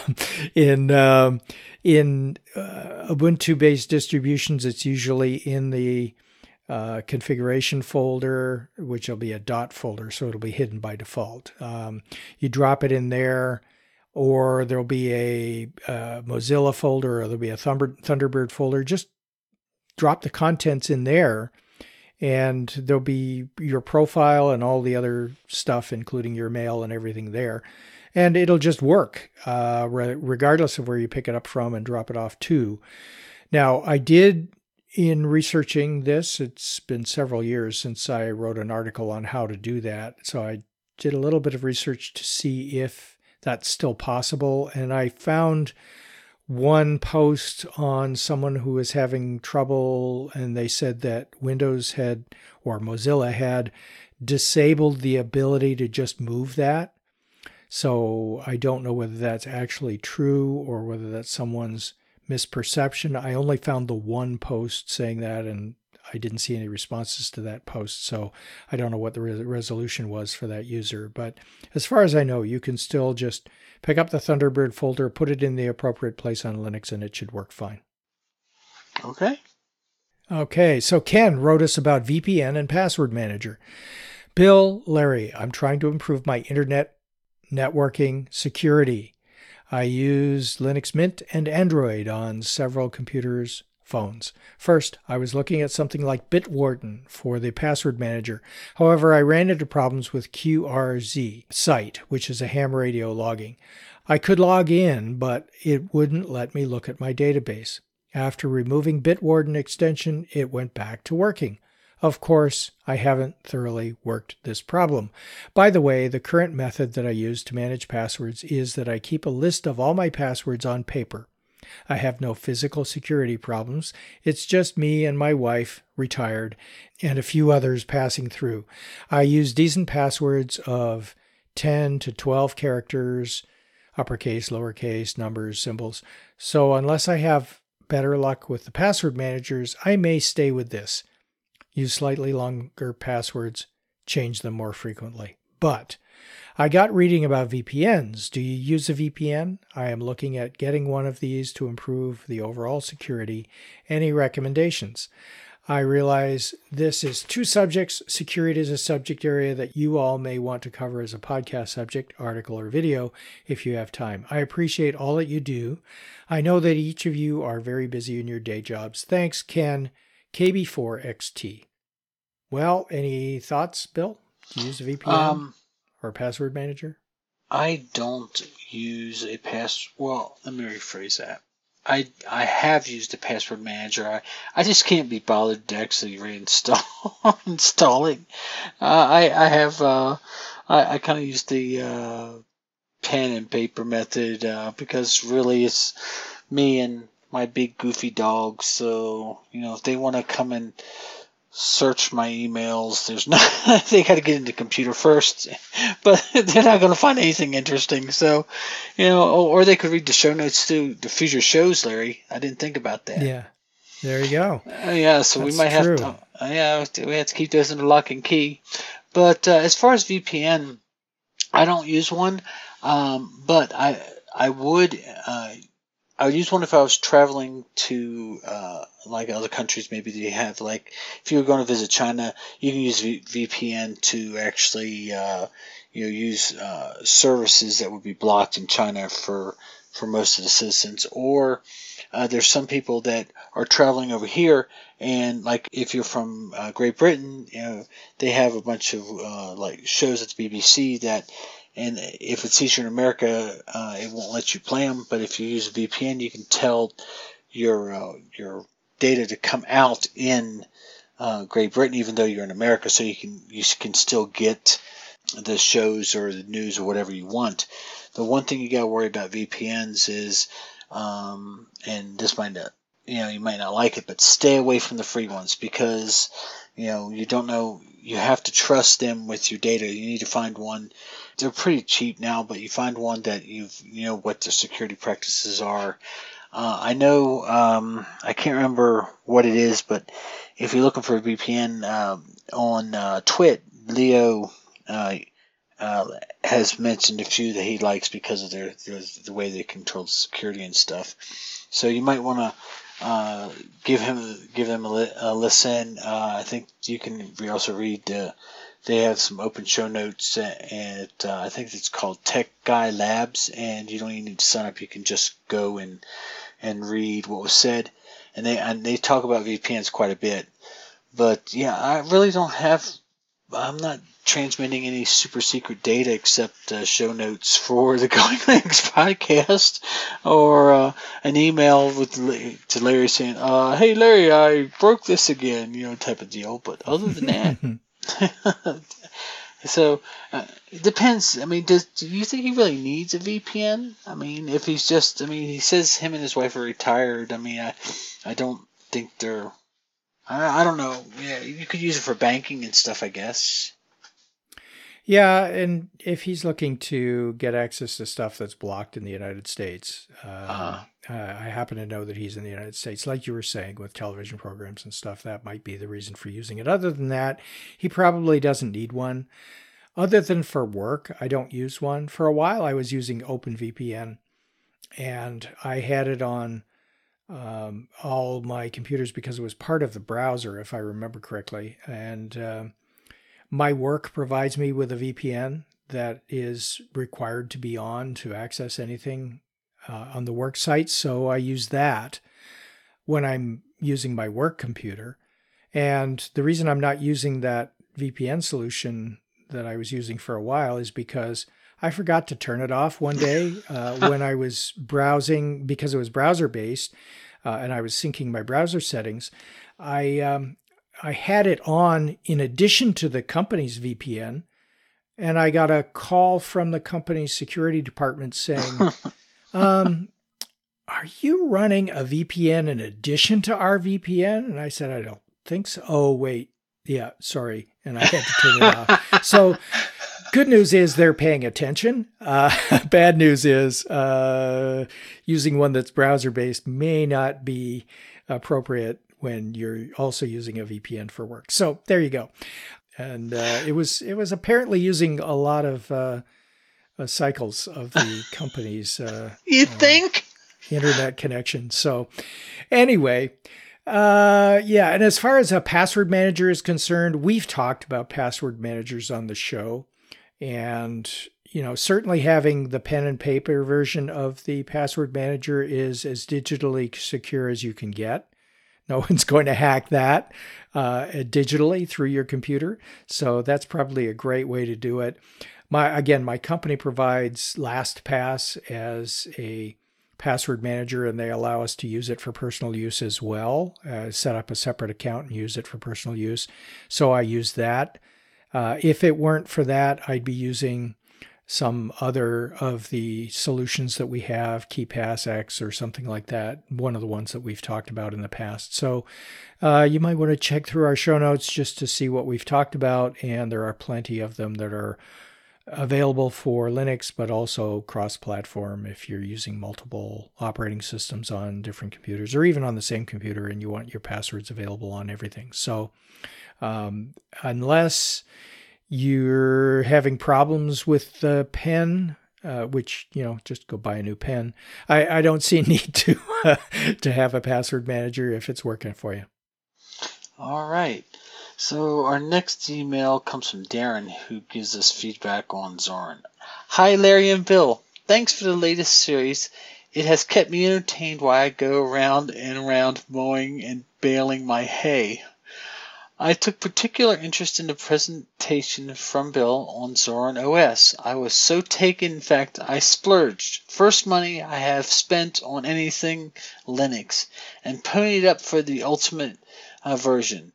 in um, in uh, Ubuntu-based distributions, it's usually in the uh, configuration folder, which will be a dot folder, so it'll be hidden by default. Um, you drop it in there, or there'll be a, uh, Mozilla folder, or there'll be a Thunderbird folder. Just drop the contents in there and there'll be your profile and all the other stuff, including your mail and everything there. And it'll just work, uh, re- regardless of where you pick it up from and drop it off to. Now, I did, in researching this, it's been several years since I wrote an article on how to do that. So I did a little bit of research to see if that's still possible. And I found one post on someone who was having trouble, and they said that Windows had, or Mozilla had, disabled the ability to just move that. So I don't know whether that's actually true or whether that's someone's misperception. I only found the one post saying that, and I didn't see any responses to that post. So I don't know what the re- resolution was for that user. But as far as I know, you can still just pick up the Thunderbird folder, put it in the appropriate place on Linux, and it should work fine. Okay. Okay, so Ken wrote us about VPN and password manager. Bill, Larry, I'm trying to improve my internet networking security. I use Linux Mint and Android on several computers phones. First, I was looking at something like Bitwarden for the password manager. However, I ran into problems with QRZ site, which is a ham radio logging. I could log in, but it wouldn't let me look at my database. After removing Bitwarden extension, it went back to working. Of course, I haven't thoroughly worked this problem. By the way, the current method that I use to manage passwords is that I keep a list of all my passwords on paper. I have no physical security problems. It's just me and my wife, retired, and a few others passing through. I use decent passwords of 10 to 12 characters, uppercase, lowercase, numbers, symbols. So unless I have better luck with the password managers, I may stay with this. Use slightly longer passwords, change them more frequently. But I got reading about VPNs. Do you use a VPN? I am looking at getting one of these to improve the overall security. Any recommendations? I realize this is two subjects. Security is a subject area that you all may want to cover as a podcast subject, article, or video if you have time. I appreciate all that you do. I know that each of you are very busy in your day jobs. Thanks, Ken, KB4XT. Well, any thoughts, Bill? Use a VPN? Um, or password manager? I don't use a pass. Well, let me rephrase that. I I have used a password manager. I, I just can't be bothered to actually reinstall installing. Uh, I I have uh, I I kind of use the uh, pen and paper method uh, because really it's me and my big goofy dog. So you know if they want to come and search my emails. There's not they got to get into computer first, but they're not going to find anything interesting. So, you know, or they could read the show notes to the future shows. Larry, I didn't think about that. Yeah, there you go. Uh, yeah, so That's we might true. have to. Uh, yeah, we have to keep those under lock and key. But uh, as far as VPN, I don't use one, um, but I I would. I would use one if I was traveling to uh, like other countries. Maybe they have like if you were going to visit China, you can use v- VPN to actually uh, you know use uh, services that would be blocked in China for for most of the citizens. Or uh, there's some people that are traveling over here, and like if you're from uh, Great Britain, you know they have a bunch of uh, like shows at the BBC that and if it's Eastern America, uh, it won't let you play them. But if you use a VPN, you can tell your uh, your data to come out in uh, Great Britain, even though you're in America, so you can you can still get the shows or the news or whatever you want. The one thing you got to worry about VPNs is, um, and this might not, you know, you might not like it, but stay away from the free ones because, you know, you don't know. You have to trust them with your data. You need to find one. They're pretty cheap now, but you find one that you've, you know, what the security practices are. Uh, I know um, I can't remember what it is, but if you're looking for a VPN um, on uh, Twit, Leo uh, uh, has mentioned a few that he likes because of their, their the way they control the security and stuff. So you might want to uh, give him give them a, li- a listen. Uh, I think you can also read. they have some open show notes, and uh, I think it's called Tech Guy Labs. And you don't even need to sign up; you can just go and and read what was said. And they and they talk about VPNs quite a bit. But yeah, I really don't have. I'm not transmitting any super secret data except uh, show notes for the Going Linux podcast or uh, an email with to Larry saying, uh, "Hey Larry, I broke this again," you know, type of deal. But other than that, so uh, it depends. I mean, does do you think he really needs a VPN? I mean, if he's just, I mean, he says him and his wife are retired. I mean, I, I don't think they're I, I don't know. Yeah, you could use it for banking and stuff, I guess. Yeah, and if he's looking to get access to stuff that's blocked in the United States, uh, uh-huh. uh, I happen to know that he's in the United States, like you were saying with television programs and stuff. That might be the reason for using it. Other than that, he probably doesn't need one. Other than for work, I don't use one. For a while, I was using OpenVPN, and I had it on um, all my computers because it was part of the browser, if I remember correctly. And uh, my work provides me with a VPN that is required to be on to access anything uh, on the work site. So I use that when I'm using my work computer. And the reason I'm not using that VPN solution that I was using for a while is because I forgot to turn it off one day uh, when I was browsing because it was browser based uh, and I was syncing my browser settings, I um, I had it on in addition to the company's VPN, and I got a call from the company's security department saying, um, "Are you running a VPN in addition to our VPN?" And I said, "I don't think so." Oh wait, yeah, sorry, and I had to turn it off. So good news is they're paying attention. Uh, bad news is uh, using one that's browser based may not be appropriate when you're also using a VPN for work. So there you go. And uh, it was it was apparently using a lot of uh, uh, cycles of the company's. Uh, you think? internet connection. So anyway. Uh, yeah, and as far as a password manager is concerned, we've talked about password managers on the show. And, you know, certainly having the pen and paper version of the password manager is as digitally secure as you can get. No one's going to hack that uh, digitally through your computer. So that's probably a great way to do it. My again, my company provides LastPass as a password manager, and they allow us to use it for personal use as well. Uh, set up a separate account and use it for personal use. So I use that. Uh, if it weren't for that, I'd be using some other of the solutions that we have, KeePassX or something like that, one of the ones that we've talked about in the past. So uh, you might want to check through our show notes just to see what we've talked about, and there are plenty of them that are available for Linux, but also cross platform if you're using multiple operating systems on different computers or even on the same computer and you want your passwords available on everything. So um, unless you're having problems with the pen, uh, which you know, just go buy a new pen. I, I don't see a need to uh, to have a password manager if it's working for you. All right. So our next email comes from Darren, who gives us feedback on Zorin. Hi, Larry and Bill. Thanks for the latest series. It has kept me entertained while I go around and around mowing and baling my hay. I took particular interest in the presentation from Bill on Zorin OS. I was so taken, in fact, I splurged. First money I have spent on anything Linux and ponied up for the ultimate uh, version.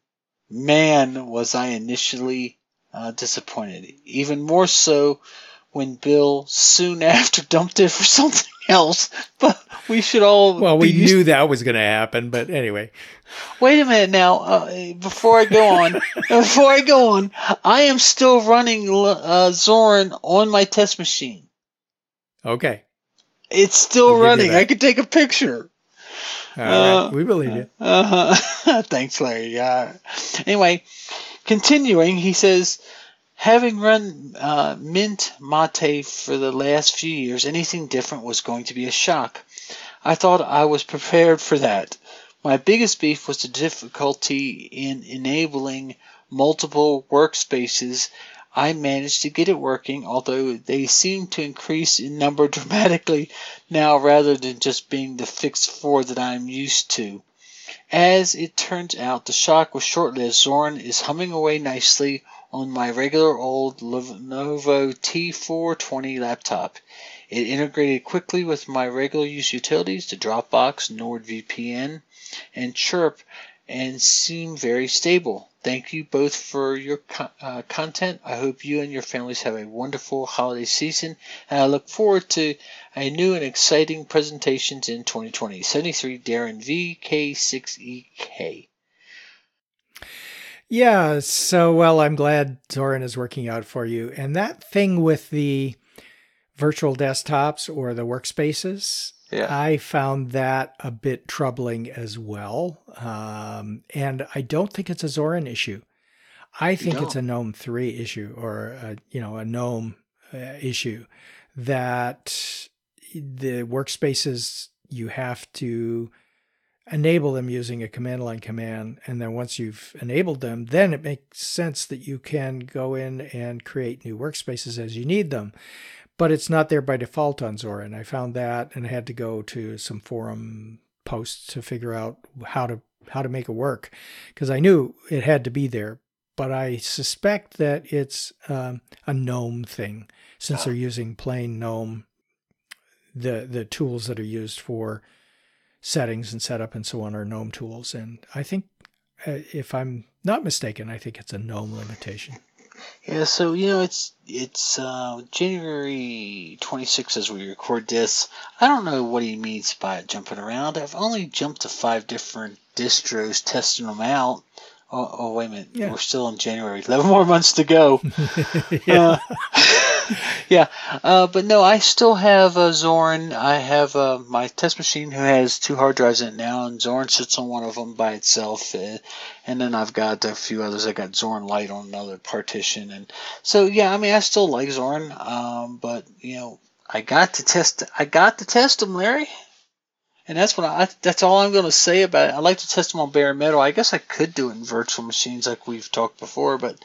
Man, was I initially uh, disappointed. Even more so when Bill soon after dumped it for something else. But we should all. Well, we used- knew that was going to happen, but anyway. Wait a minute now. Uh, before I go on, before I go on, I am still running uh, Zorin on my test machine. Okay. It's still I'll running. I could take a picture. Uh, right. We believe you. Uh-huh. Thanks, Larry. Yeah. Anyway, continuing, he says, having run uh, Mint Mate for the last few years, anything different was going to be a shock. I thought I was prepared for that. My biggest beef was the difficulty in enabling multiple workspaces. I managed to get it working, although they seem to increase in number dramatically now rather than just being the fixed four that I'm used to. As it turns out, the shock was short-lived. Zorin is humming away nicely on my regular old Lenovo T420 laptop. It integrated quickly with my regular use utilities, to Dropbox, NordVPN, and Chirp, and seemed very stable. Thank you both for your co- uh, content. I hope you and your families have a wonderful holiday season, and I look forward to a new and exciting presentations in 2020. 73 Darren VK6EK. Yeah. So, well, I'm glad Zorin is working out for you. And that thing with the virtual desktops or the workspaces, Yeah. I found that a bit troubling as well. Um, and I don't think it's a Zorin issue. I think it's a GNOME 3 issue or, a, you know, a GNOME uh, issue that the workspaces you have to enable them using a command line command. And then once you've enabled them, then it makes sense that you can go in and create new workspaces as you need them. But it's not there by default on Zorin. And I found that and I had to go to some forum posts to figure out how to how to make it work because I knew it had to be there. But I suspect that it's um, a GNOME thing since they're using plain GNOME, the the tools that are used for settings and setup and so on are GNOME tools. And I think, uh, if I'm not mistaken, I think it's a GNOME limitation. Yeah, so you know it's it's uh, January 26th as we record this. I don't know what he means by jumping around. I've only jumped to five different distros, testing them out. Oh, oh wait a minute, Yeah. we're still in January. Eleven more months to go. yeah. Uh, yeah, uh, but no, I still have Zorin. I have uh, my test machine who has two hard drives in it now, and Zorin sits on one of them by itself. Uh, and then I've got a few others. I got Zorin Lite on another partition, and so yeah, I mean, I still like Zorin, um, but you know, I got to test. I got to test them, Larry. And that's what I. That's all I'm going to say about it. I like to test them on bare metal. I guess I could do it in virtual machines, like we've talked before, but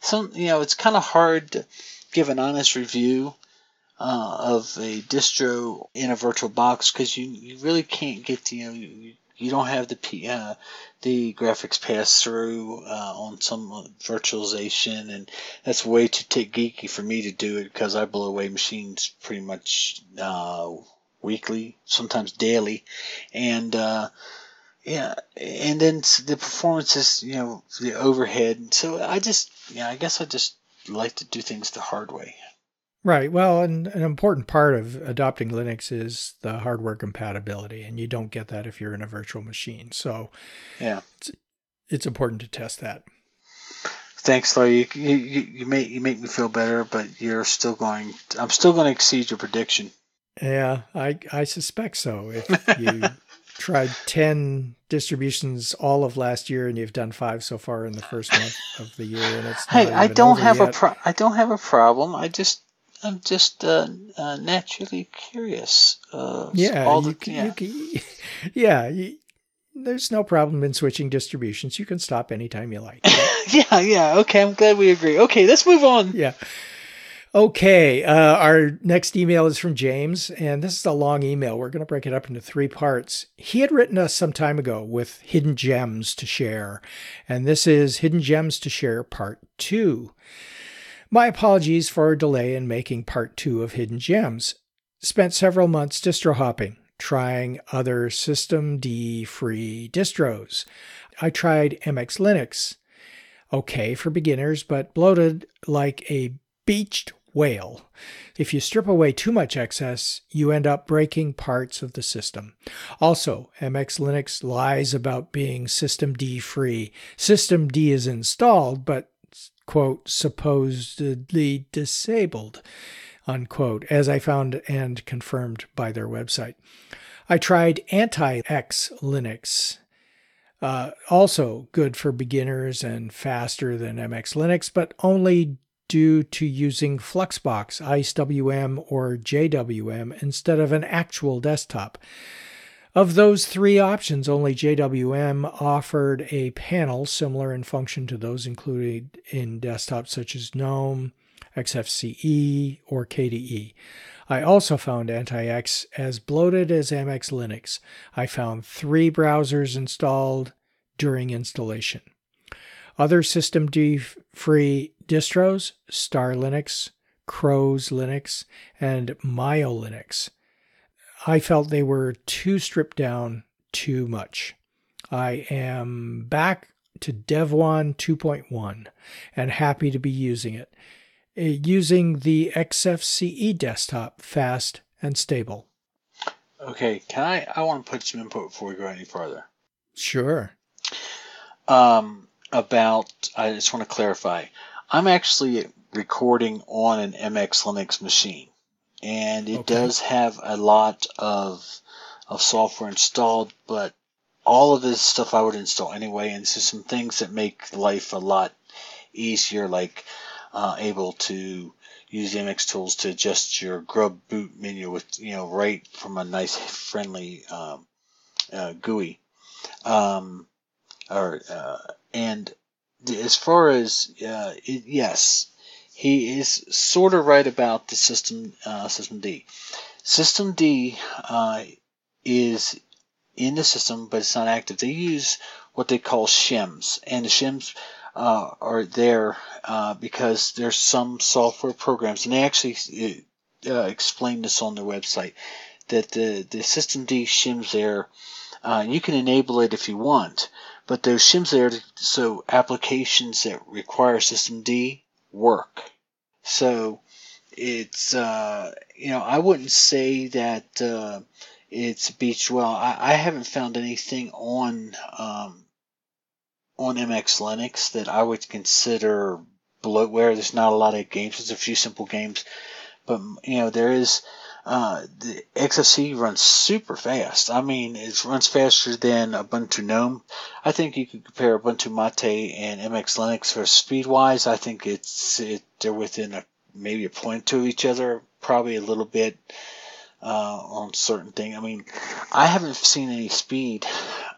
some, you know, it's kind of hard to give an honest review uh, of a distro in a virtual box because you, you really can't get to, you know you, you don't have the P, uh, the graphics pass through uh, on some virtualization and that's way too geeky for me to do it because I blow away machines pretty much uh, weekly sometimes daily. And uh, yeah and then the performances you know the overhead. So I just yeah I guess I just like to do things the hard way Right. Well, and an important part of adopting Linux is the hardware compatibility, and you don't get that if you're in a virtual machine. So yeah it's important to test that. Thanks, Larry. You, you, you make you make me feel better, but you're still going. I'm still going to exceed your prediction. Yeah, I I suspect so. If you tried ten distributions all of last year and you've done five so far in the first month of the year, and it's Hey, I don't have a yet. pro- I don't have a problem. I just I'm just uh, uh, naturally curious. Uh, yeah, all the, can, yeah. can, yeah. You, there's no problem in switching distributions. You can stop anytime you like. yeah, yeah. Okay, I'm glad we agree. Okay, let's move on. yeah. Okay, uh, our next email is from James, and this is a long email. We're going to break it up into three parts. He had written us some time ago with hidden gems to share, and this is Hidden Gems to Share Part 2. My apologies for a delay in making Part 2 of Hidden Gems. Spent several months distro hopping, trying other systemd free distros. I tried MX Linux. Okay for beginners, but bloated like a beached whale. If you strip away too much excess, you end up breaking parts of the system. Also, MX Linux lies about being systemd free. Systemd is installed, but, quote, supposedly disabled, unquote, as I found and confirmed by their website. I tried antiX Linux. Uh, also good for beginners and faster than MX Linux, but only due to using Fluxbox, IceWM, or JWM instead of an actual desktop. Of those three options, only JWM offered a panel similar in function to those included in desktops such as GNOME, XFCE, or KDE. I also found AntiX as bloated as MX Linux. I found three browsers installed during installation. Other systemd free distros, Star Linux, Crow's Linux, and Miyo Linux. I felt they were too stripped down too much. I am back to Devuan 2.1 and happy to be using it. Uh, using the XFCE desktop fast and stable. Okay, can I? I want to put some input before we go any further. Sure. Um, about, I just want to clarify. I'm actually recording on an MX Linux machine, and it Okay. does have a lot of of software installed, but all of this stuff I would install anyway, and so some things that make life a lot easier, like uh, able to use the MX tools to adjust your grub boot menu with you know right from a nice friendly um, uh, GUI. Um, or uh, and as far as uh, it, yes, he is sort of right about the system uh, systemd. System D uh, is in the system, but it's not active. They use what they call shims, and the shims uh, are there uh, because there's some software programs, and they actually explain this on their website that the the systemd shims there. Uh, you can enable it if you want, but those shims there so applications that require systemd work. So it's uh, you know I wouldn't say that uh, it's beached well. I, I haven't found anything on um, on MX Linux that I would consider bloatware. There's not a lot of games. There's a few simple games, but you know there is. Uh, the XFC runs super fast. I mean, it runs faster than Ubuntu GNOME. I think you could compare Ubuntu Mate and MX Linux for speed wise. I think it's it, they're within a maybe a point to each other, probably a little bit uh, on certain things. I mean, I haven't seen any speed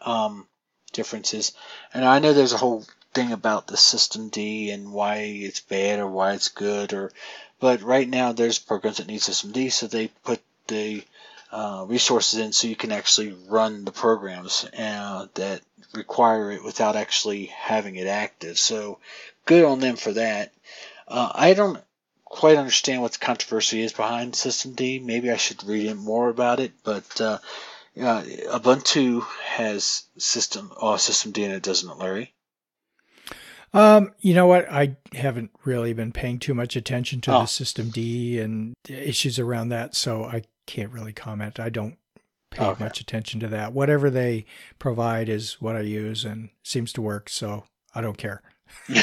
um, differences, and I know there's a whole thing about the systemd and why it's bad or why it's good or but right now there's programs that need systemd so they put the uh, resources in so you can actually run the programs uh, that require it without actually having it active. So good on them for that. Uh, I don't quite understand what the controversy is behind systemd. Maybe I should read in more about it but uh, uh, Ubuntu has system uh, systemd and it doesn't Larry Um, you know what? I haven't really been paying too much attention to Oh. the systemd and issues around that, so I can't really comment. I don't pay Okay. much attention to that. Whatever they provide is what I use and seems to work, so I don't care.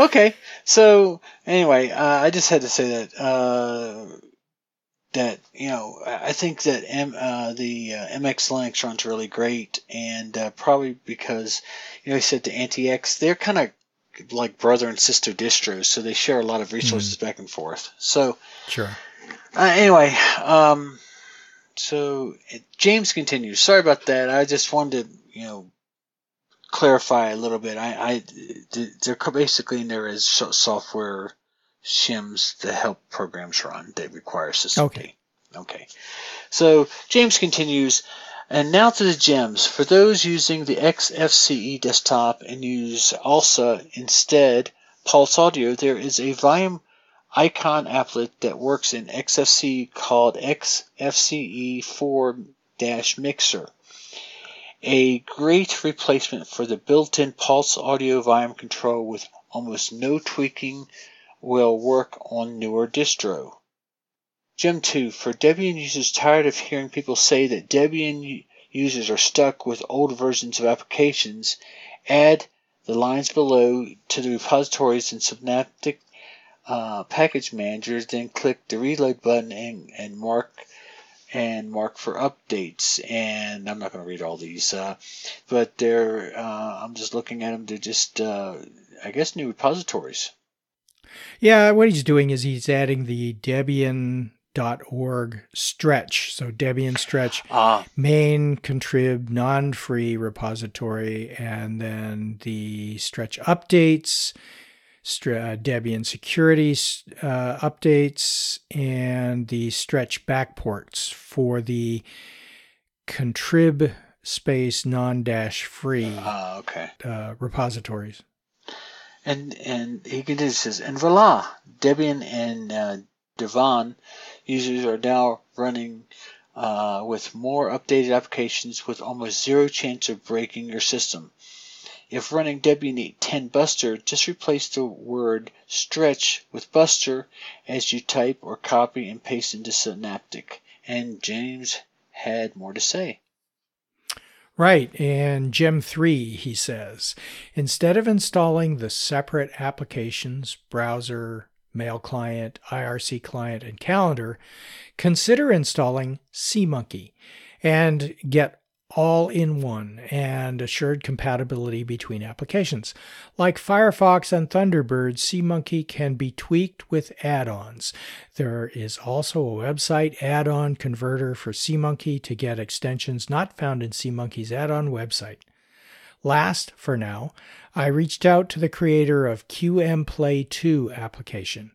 okay. So anyway, uh, I just had to say that uh, that you know I think that M, uh, the uh, MX Linux runs really great, and uh, probably because you know he said the AntiX they're kind of like brother and sister distros, so they share a lot of resources back and forth. So Sure. uh, anyway, um, so James continues. Sorry about that. I just wanted to, you know, clarify a little bit. I, I they're basically in there as software shims to help programs run. They require system Okay. Okay. So James continues, and now to the gems. For those using the XFCE desktop and use ALSA instead, Pulse Audio, there is a volume icon applet that works in XFCE called XFCE 4 Mixer. A great replacement for the built-in Pulse Audio volume control with almost no tweaking will work on newer distro. Gem 2. For Debian users tired of hearing people say that Debian users are stuck with old versions of applications, add the lines below to the repositories in Synaptic uh, Package Manager, then click the reload button and, and mark and mark for updates. And I'm not going to read all these, uh, but they're uh, I'm just looking at them. They're just uh, I guess new repositories. Yeah, what he's doing is he's adding the Debian.org stretch. So Debian stretch Ah, main contrib non-free repository and then the stretch updates, stre- uh, Debian security uh, updates and the stretch backports for the contrib space non-dash free ah, okay. uh, repositories. And and he continues says, and voila, Debian and uh, Devuan users are now running uh, with more updated applications with almost zero chance of breaking your system. If running Debian 10 Buster, just replace the word stretch with Buster as you type or copy and paste into Synaptic. And James had more to say. Right, and Gem 3, he says, instead of installing the separate applications, browser, mail client, IRC client, and calendar, consider installing SeaMonkey and get all in one and assured compatibility between applications. Like Firefox and Thunderbird, SeaMonkey can be tweaked with add ons. There is also a website add on converter for SeaMonkey to get extensions not found in SeaMonkey's add on website. Last, for now, I reached out to the creator of QM Play 2 application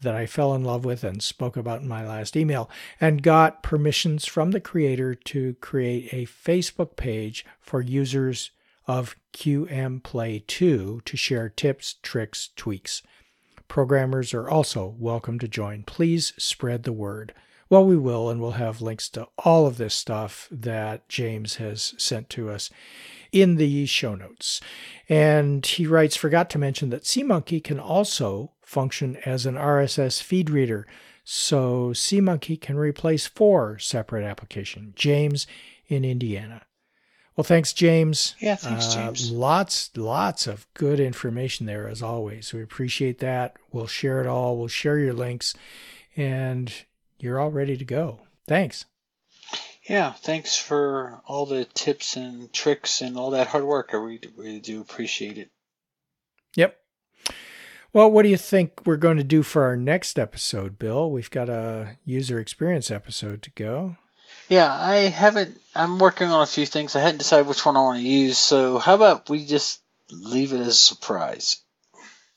that I fell in love with and spoke about in my last email, and got permissions from the creator to create a Facebook page for users of QM Play 2 to share tips, tricks, tweaks. Programmers are also welcome to join. Please spread the word. Well, we will, and we'll have links to all of this stuff that James has sent to us in the show notes. And he writes, forgot to mention that SeaMonkey can also function as an RSS feed reader. So SeaMonkey can replace four separate applications. James in Indiana. Well, thanks, James. Yeah, thanks, Uh, James. lots, lots of good information there, as always. We appreciate that. We'll share it all. We'll share your links, and you're all ready to go. Thanks. Yeah, thanks for all the tips and tricks and all that hard work. I really, really do appreciate it. Yep. Well, what do you think we're going to do for our next episode, Bill? We've got a user experience episode to go. Yeah, I haven't. I'm working on a few things. I hadn't decided which one I want to use. So how about we just leave it as a surprise?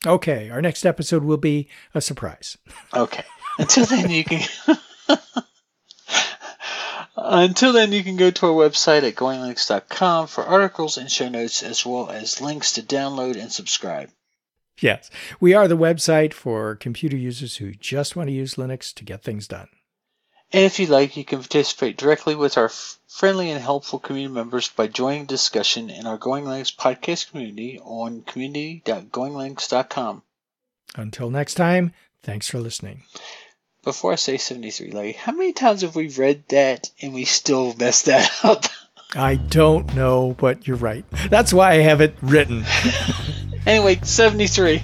Okay, our next episode will be a surprise. Okay. Until then, you can. Until then, you can go to our website at goinglinux.com for articles and show notes, as well as links to download and subscribe. Yes, we are the website for computer users who just want to use Linux to get things done. And if you like, you can participate directly with our f- friendly and helpful community members by joining discussion in our Going Linux podcast community on community.goinglinux.com. Until next time, thanks for listening. Before I say 73, Larry, how many times have we read that and we still messed that up? I don't know, but you're right. That's why I have it written. anyway, 73.